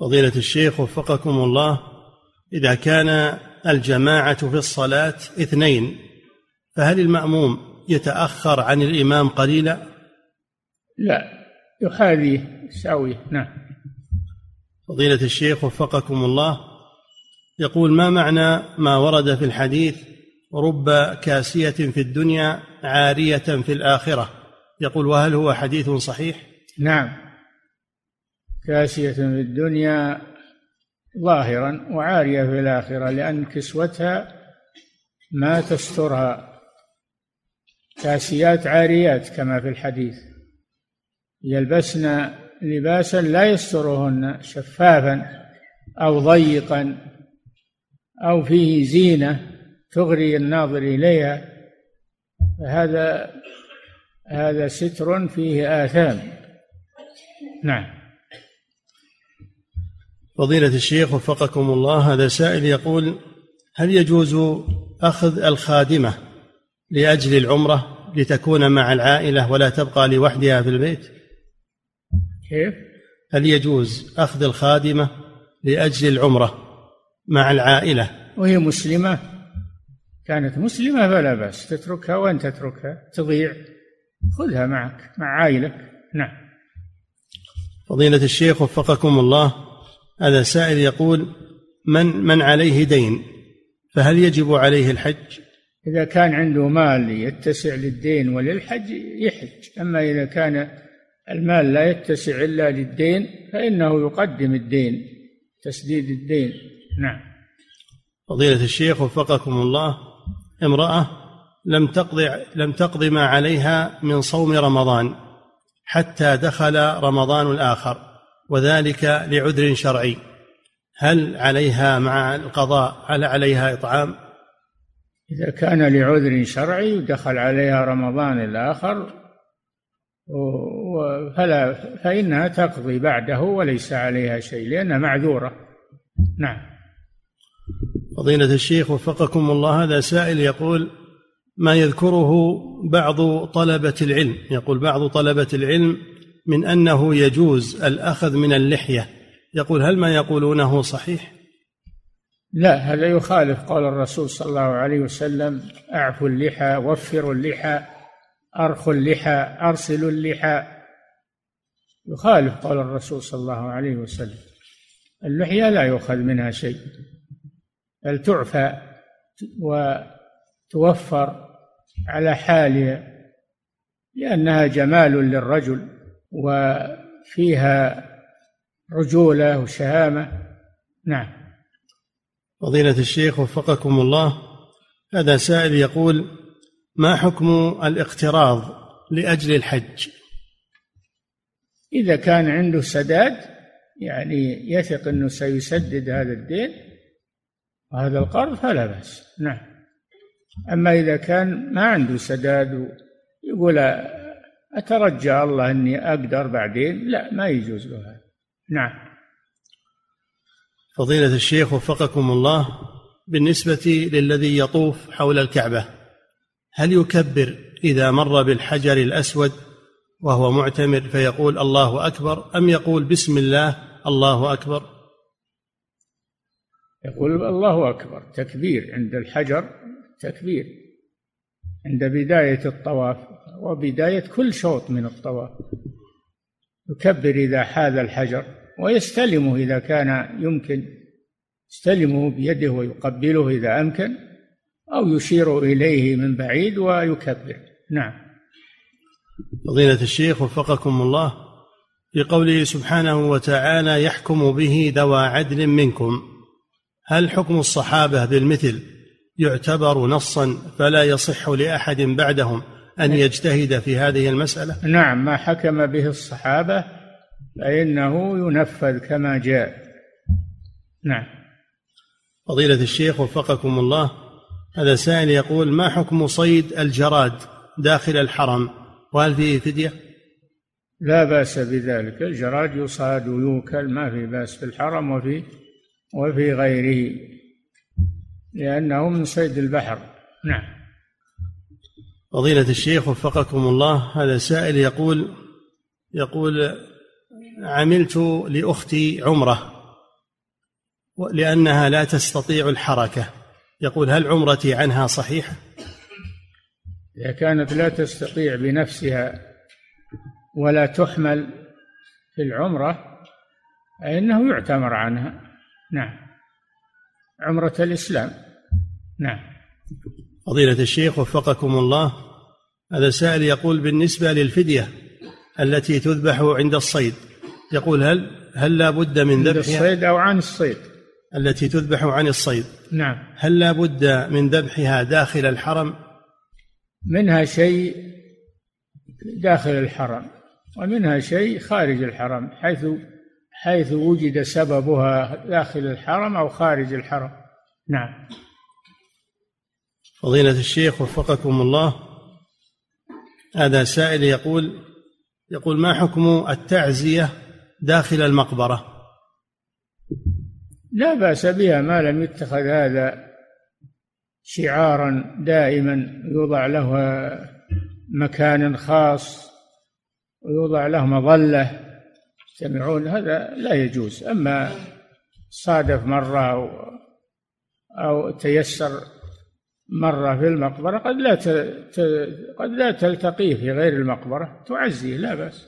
فضيلة الشيخ وفقكم الله إذا كان الجماعة في الصلاة اثنين فهل المأموم يتأخر عن الإمام قليلا؟ لا يحاذيه يساويه نعم. فضيلة الشيخ وفقكم الله يقول ما معنى ما ورد في الحديث رب كاسية في الدنيا عارية في الآخرة. يقول وهل هو حديث صحيح؟ نعم. كاسية في الدنيا ظاهرا وعارية في الآخرة لأن كسوتها ما تسترها. كاسيات عاريات كما في الحديث. يلبسن لباسا لا يسترهن شفافا أو ضيقا أو فيه زينة. تغري الناظر إليها فهذا هذا ستر فيه آثام. نعم. فضيلة الشيخ وفقكم الله هذا سائل يقول هل يجوز أخذ الخادمة لأجل العمرة لتكون مع العائلة ولا تبقى لوحدها في البيت؟ كيف؟ هل يجوز أخذ الخادمة لأجل العمرة مع العائلة؟ وهي مسلمة. كانت مسلمة فلا بأس تتركها وأن تتركها تضيع خذها معك مع عائلك. نعم. فضيلة الشيخ وفقكم الله هذا سائل يقول من من عليه دين فهل يجب عليه الحج؟ إذا كان عنده مال يتسع للدين وللحج يحج. أما إذا كان المال لا يتسع إلا للدين فإنه يقدم الدين تسديد الدين. نعم. فضيلة الشيخ وفقكم الله امرأة لم تقضي لم تقضي ما عليها من صوم رمضان حتى دخل رمضان الآخر وذلك لعذر شرعي. هل عليها مع القضاء هل عليها إطعام؟ إذا كان لعذر شرعي ودخل عليها رمضان الآخر فلا فإنها تقضي بعده وليس عليها شيء لأنها معذورة. نعم. فضيلة الشيخ وفقكم الله هذا سائل يقول ما يذكره بعض طلبة العلم؟ يقول بعض طلبة العلم من أنه يجوز الأخذ من اللحية. يقول هل ما يقولونه صحيح؟ لا هذا يخالف قول الرسول صلى الله عليه وسلم اعفوا اللحى وفروا اللحى ارخوا اللحى ارسلوا اللحى. يخالف قول الرسول صلى الله عليه وسلم اللحية لا يؤخذ منها شيء. بل تعفى وتوفر على حالها لأنها جمال للرجل وفيها رجولة وشهامة. نعم. فضيلة الشيخ وفقكم الله هذا سائل يقول ما حكم الاقتراض لأجل الحج؟ إذا كان عنده سداد يعني يثق أنه سيسدد هذا الدين وهذا القرض فلا بأس. نعم. أما إذا كان ما عنده سداد يقول أترجى الله أني أقدر بعدين؟ لا ما يجوز له هذا. نعم. فضيلة الشيخ وفقكم الله بالنسبة للذي يطوف حول الكعبة هل يكبر إذا مر بالحجر الأسود وهو معتمر فيقول الله أكبر أم يقول بسم الله الله أكبر؟ يقول الله أكبر تكبير عند الحجر تكبير عند بداية الطواف وبداية كل شوط من الطواف. يكبر إذا حاذ الحجر ويستلمه إذا كان يمكن يستلمه بيده ويقبله إذا أمكن أو يشير إليه من بعيد ويكبر. نعم. فضيلة الشيخ وفقكم الله في قوله سبحانه وتعالى يحكم به ذوى عدل منكم. هل حكم الصحابة بالمثل يعتبر نصا فلا يصح لأحد بعدهم أن يجتهد في هذه المسألة؟ نعم ما حكم به الصحابة فإنه ينفذ كما جاء. نعم. فضيلة الشيخ وفقكم الله هذا سائل يقول ما حكم صيد الجراد داخل الحرم؟ وهل فيه فدية؟ لا بأس بذلك. الجراد يصاد ويوكل ما في بأس في الحرم وفي وفي غيره لأنه من صيد البحر. نعم. فضيلة الشيخ وفقكم الله هذا سائل يقول يقول عملت لأختي عمرة لأنها لا تستطيع الحركة. يقول هل عمرتي عنها صحيحة إذا كانت لا تستطيع بنفسها ولا تحمل في العمرة فإنه يعتمر عنها. نعم. عمرة الإسلام. نعم. فضيلة الشيخ وفقكم الله هذا سائل يقول بالنسبة للفدية التي تذبح عند الصيد يقول هل هل لا بد من ذبحها؟ الصيد أو عن الصيد. التي تذبح عن الصيد. نعم. هل لا بد من ذبحها داخل الحرم؟ منها شيء داخل الحرم ومنها شيء خارج الحرم حيث حيث وجد سببها داخل الحرم أو خارج الحرم. نعم. فضيلة الشيخ وفقكم الله هذا سائل يقول يقول ما حكم التعزية داخل المقبرة؟ لا بأس بها ما لم يتخذ هذا شعارا دائما يوضع له مكان خاص ويوضع له مظلة. يجتمعون هذا لا يجوز. أما صادف مرة أو, أو تيسر مرة في المقبرة قد لا قد لا تلتقيه في غير المقبرة تعزيه لا بأس.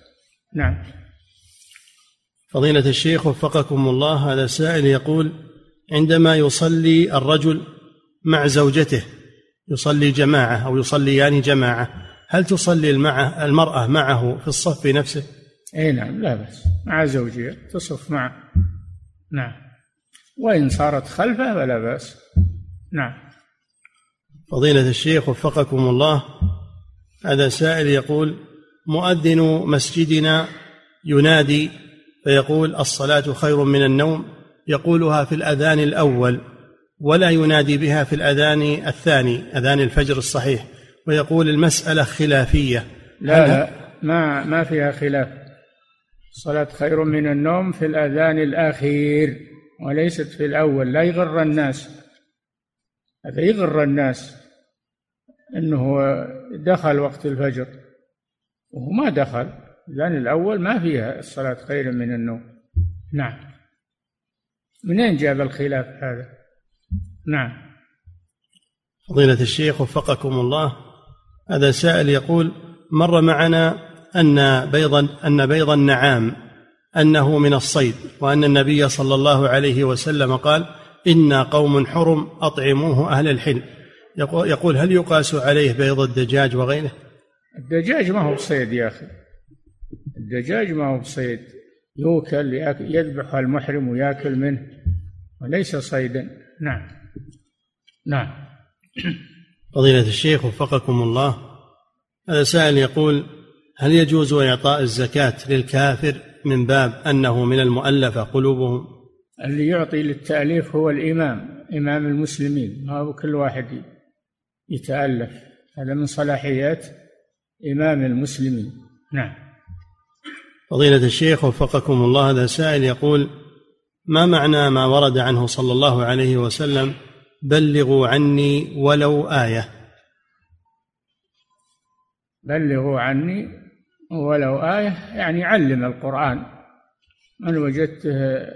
نعم. فضيلة الشيخ وفقكم الله هذا سائل يقول عندما يصلي الرجل مع زوجته يصلي جماعة أو يصليان جماعة هل تصلي المرأة معه في الصف نفسه؟ إي نعم لا بأس. مع زوجها تصف معه نعم. وإن صارت خلفه فلا بأس. نعم. فضيلة الشيخ وفقكم الله هذا سائل يقول مؤذن مسجدنا ينادي فيقول الصلاة خير من النوم يقولها في الأذان الأول ولا ينادي بها في الأذان الثاني أذان الفجر الصحيح ويقول المسألة خلافية. لا لا. ما ما فيها خلاف. الصلاة خير من النوم في الأذان الأخير وليست في الأول لا يغر الناس. هذا يغر الناس أنه دخل وقت الفجر. وهو ما دخل الأذان الأول ما فيها الصلاة خير من النوم. نعم. منين جاب الخلاف هذا؟ نعم. فضيلة الشيخ وفقكم الله هذا سائل يقول مر معنا أن بيض أن بيض النعام أنه من الصيد وأن النبي صلى الله عليه وسلم قال إنا قوم حرم أطعموه أهل الحل يقول هل يقاس عليه بيض الدجاج وغيره؟ الدجاج ما هو صيد يا أخي. الدجاج ما هو بصيد. يوكل يذبح المحرم وياكل منه وليس صيدا. نعم. نعم. فضيلة الشيخ وفقكم الله هذا سائل يقول هل يجوز إعطاء الزكاة للكافر من باب أنه من المؤلفة قلوبهم؟ اللي يعطي للتأليف هو الإمام إمام المسلمين. ما هو كل واحد يتألف. هذا من صلاحيات إمام المسلمين. نعم. فضيلة الشيخ وفقكم الله هذا سائل يقول ما معنى ما ورد عنه صلى الله عليه وسلم بلغوا عني ولو آية بلغوا عني ولو آية يعني علم القرآن. من وجدته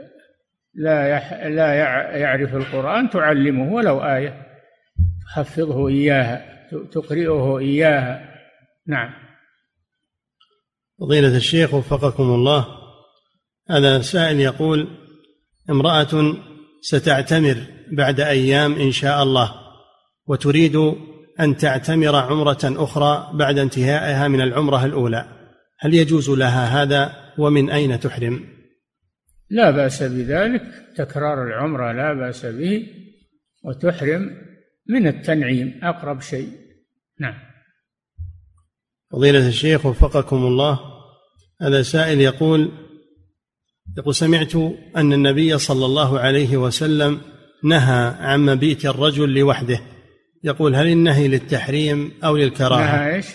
لا يح لا يعرف القرآن تعلمه ولو آية. تحفظه إياها تقرئه إياها. نعم. فضيلة الشيخ وفقكم الله هذا سائل يقول امرأة ستعتمر بعد أيام إن شاء الله وتريد أن تعتمر عمرة أخرى بعد انتهائها من العمرة الأولى. هل يجوز لها هذا؟ ومن أين تحرم؟ لا بأس بذلك. تكرار العمرة لا بأس به وتحرم من التنعيم أقرب شيء. نعم. فضيلة الشيخ وفقكم الله هذا سائل يقول يقول سمعت أن النبي صلى الله عليه وسلم نهى عن مبيت الرجل لوحده. يقول هل النهي للتحريم أو للكراهة؟ نهى إيش؟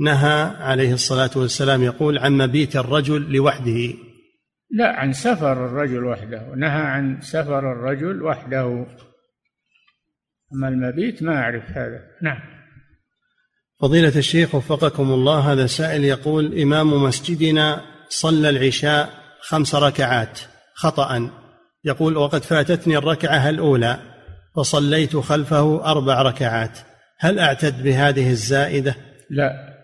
نهى عليه الصلاة والسلام يقول عن مبيت الرجل لوحده. لا عن سفر الرجل وحده. نهى عن سفر الرجل وحده. أما المبيت ما أعرف هذا. نعم. فضيلة الشيخ وفقكم الله هذا سائل يقول إمام مسجدنا صلى العشاء خمس ركعات خطأ. يقول وقد فاتتني الركعة الأولى. فصليت خلفه أربع ركعات. هل أعتد بهذه الزائدة؟ لا.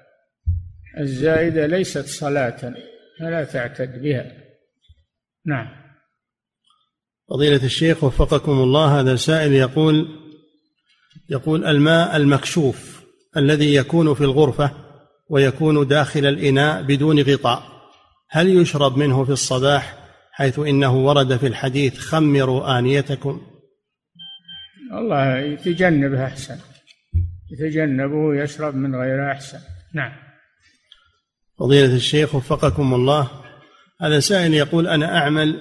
الزائدة ليست صلاة فلا تعتد بها. نعم. فضيلة الشيخ وفقكم الله هذا سائل يقول يقول الماء المكشوف الذي يكون في الغرفة ويكون داخل الإناء بدون غطاء هل يشرب منه في الصباح؟ حيث إنه ورد في الحديث خمروا آنيتكم. الله يتجنبه أحسن. يتجنبه يشرب من غيره أحسن. نعم. فضيلة الشيخ وفقكم الله هذا سائل يقول أنا أعمل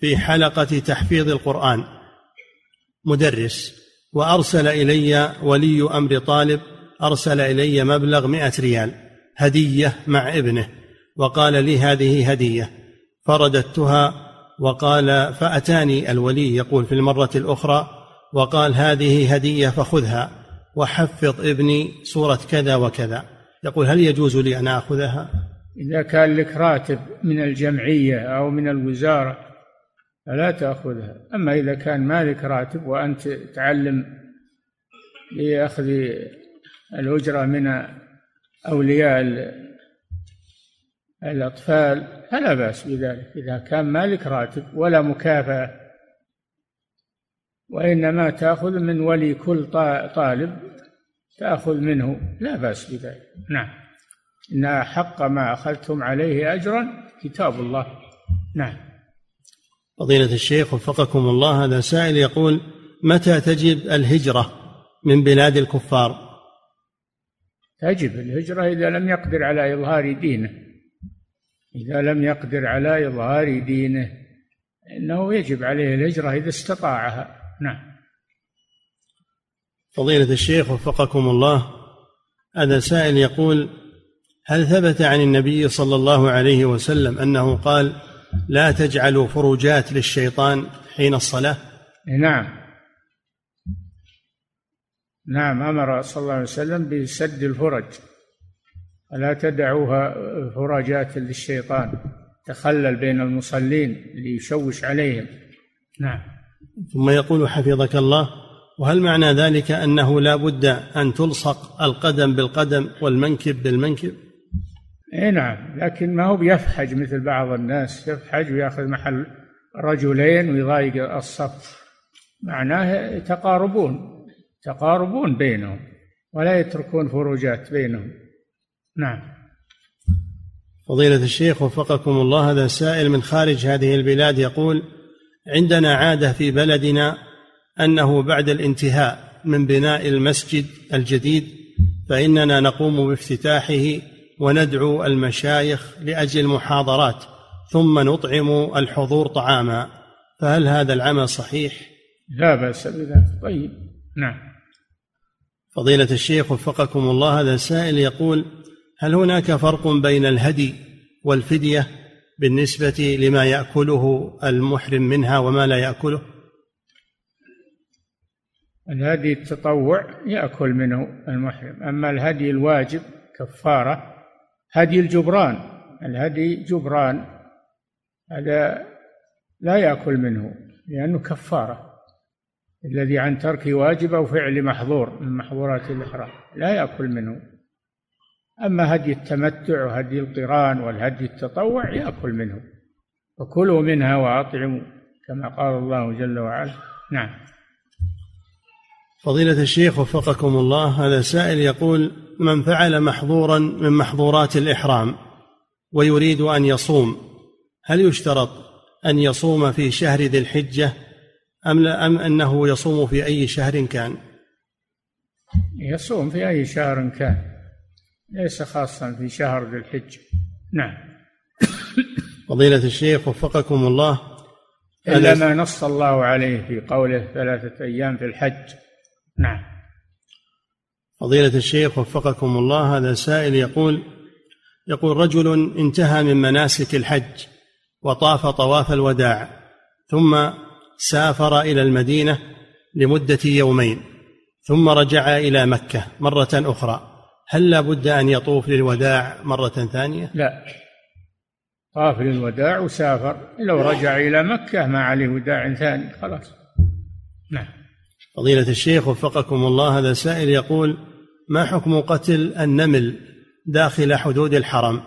في حلقة تحفيظ القرآن. مدرس. وأرسل إلي ولي أمر طالب أرسل إلي مبلغ مئة ريال هدية مع ابنه وقال لي هذه هدية. فرددتها وقال فأتاني الولي يقول في المرة الأخرى وقال هذه هدية فخذها وحفظ ابني سورة كذا وكذا. يقول هل يجوز لي أن آخذها؟ إذا كان لك راتب من الجمعية أو من الوزارة فلا تأخذها. أما إذا كان مالك راتب وأنت تعلم لأخذ الأجرة من أولياء الأطفال فلا بأس بذلك. إذا كان مالك راتب ولا مكافأة وإنما تأخذ من ولي كل طالب تأخذ منه. لا بأس بذلك. نعم. إن حق ما أخذتم عليه أجرا كتاب الله. نعم. فضيلة الشيخ وفقكم الله هذا سائل يقول متى تجب الهجرة من بلاد الكفار؟ تجب الهجرة إذا لم يقدر على إظهار دينه. إذا لم يقدر على إظهار دينه إنه يجب عليه الهجرة إذا استطاعها. نعم. فضيلة الشيخ وفقكم الله هذا سائل يقول هل ثبت عن النبي صلى الله عليه وسلم أنه قال لا تجعلوا فروجات للشيطان حين الصلاة نعم. نعم أمر صلى الله عليه وسلم بسد الفرج. ولا تدعوها فرجات للشيطان تخلل بين المصلين ليشوش عليهم نعم. ثم يقول حفظك الله وهل معنى ذلك أنه لا بد أن تلصق القدم بالقدم والمنكب بالمنكب؟ اي نعم لكن ما هو بيفحج مثل بعض الناس يفحج ويأخذ محل رجلين ويضايق الصف. معناه يتقاربون تقاربون بينهم ولا يتركون فروجات بينهم. نعم. فضيلة الشيخ وفقكم الله هذا سائل من خارج هذه البلاد يقول عندنا عادة في بلدنا أنه بعد الانتهاء من بناء المسجد الجديد فإننا نقوم بافتتاحه وندعو المشايخ لأجل محاضرات ثم نطعم الحضور طعاما. فهل هذا العمل صحيح؟ لا بأس بذلك. طيب. نعم. فضيلة الشيخ وفقكم الله هذا سائل يقول هل هناك فرق بين الهدي والفدية؟ بالنسبة لما يأكله المحرم منها وما لا يأكله؟ الهدي التطوع يأكل منه المحرم أما الهدي الواجب كفارة هدي الجبران الهدي جبران هذا لا يأكل منه لأنه كفارة الذي عن ترك واجب أو فعل محظور من محظورات الإحرام لا يأكل منه أما هدي التمتع وهدي القران والهدي التطوع يأكل منه. وكلوا منها وأطعموا كما قال الله جل وعلا. نعم. فضيلة الشيخ وفقكم الله هذا سائل يقول من فعل محظورا من محظورات الإحرام ويريد أن يصوم هل يشترط أن يصوم في شهر ذي الحجة أم, لا أم أنه يصوم في أي شهر كان؟ يصوم في أي شهر كان. ليس خاصا في شهر ذي الحجة. نعم. فضيلة الشيخ وفقكم الله. إلا ما نص الله عليه في قوله ثلاثة أيام في الحج. نعم. فضيلة الشيخ وفقكم الله. هذا سائل يقول يقول رجل انتهى من مناسك الحج وطاف طواف الوداع ثم سافر إلى المدينة لمدة يومين ثم رجع إلى مكة مرة أخرى. هل لا بد أن يطوف للوداع مرة ثانية؟ لا. طاف للوداع وسافر. لو رجع إلى مكة ما عليه وداع ثاني خلاص. نعم. فضيلة الشيخ وفقكم الله هذا سائل يقول ما حكم قتل النمل داخل حدود الحرم؟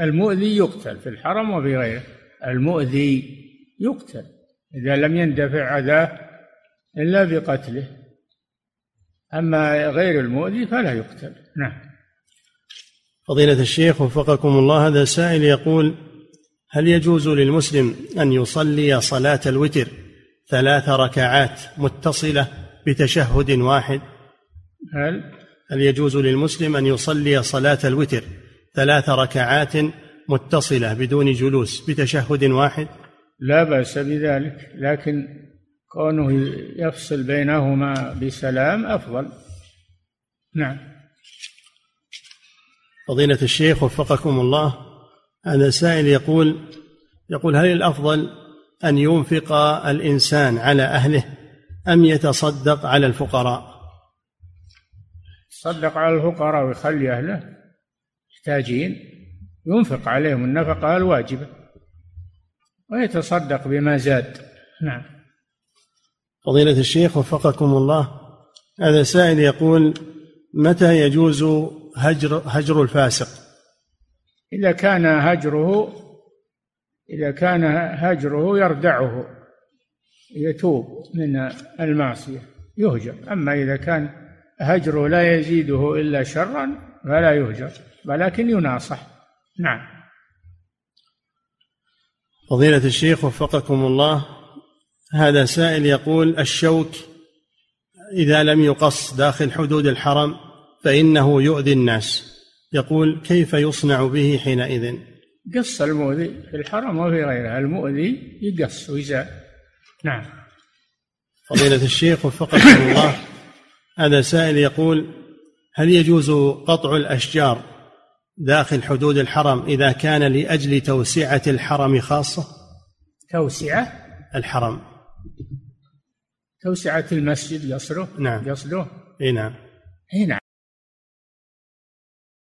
المؤذي يقتل في الحرم وفي غيره. المؤذي يقتل. إذا لم يندفع أذاه إلا بقتله. أما غير المؤذي فلا يقتل. نعم. فضيلة الشيخ وفقكم الله هذا سائل يقول هل يجوز للمسلم أن يصلي صلاة الوتر ثلاث ركعات متصلة بتشهد واحد؟ هل؟ هل يجوز للمسلم أن يصلي صلاة الوتر ثلاث ركعات متصلة بدون جلوس بتشهد واحد؟ لا بأس بذلك لكن كونه يفصل بينهما بسلام أفضل. نعم. فضيلة الشيخ وفقكم الله هذا سائل يقول يقول هل الأفضل أن ينفق الإنسان على أهله أم يتصدق على الفقراء؟ يتصدق على الفقراء ويخلي أهله محتاجين ينفق عليهم النفقة الواجبة ويتصدق بما زاد. نعم. فضيلة الشيخ وفقكم الله هذا سائل يقول متى يجوز هجر هجر الفاسق؟ إذا كان هجره إذا كان هجره يردعه يتوب من المعصية يهجر. أما إذا كان هجره لا يزيده إلا شرا فلا يهجر ولكن يناصح. نعم. فضيلة الشيخ وفقكم الله هذا سائل يقول الشوك إذا لم يقص داخل حدود الحرم فإنه يؤذي الناس. يقول كيف يصنع به حينئذ؟ قص المؤذي في الحرم وفي غيره المؤذي يقص ويزال. نعم. فضيلة الشيخ وفقكم الله. هذا سائل يقول هل يجوز قطع الأشجار داخل حدود الحرم إذا كان لأجل توسعة الحرم خاصة؟ توسعة؟ الحرم. توسعة المسجد يصله نعم. يصله إي نعم. إي نعم.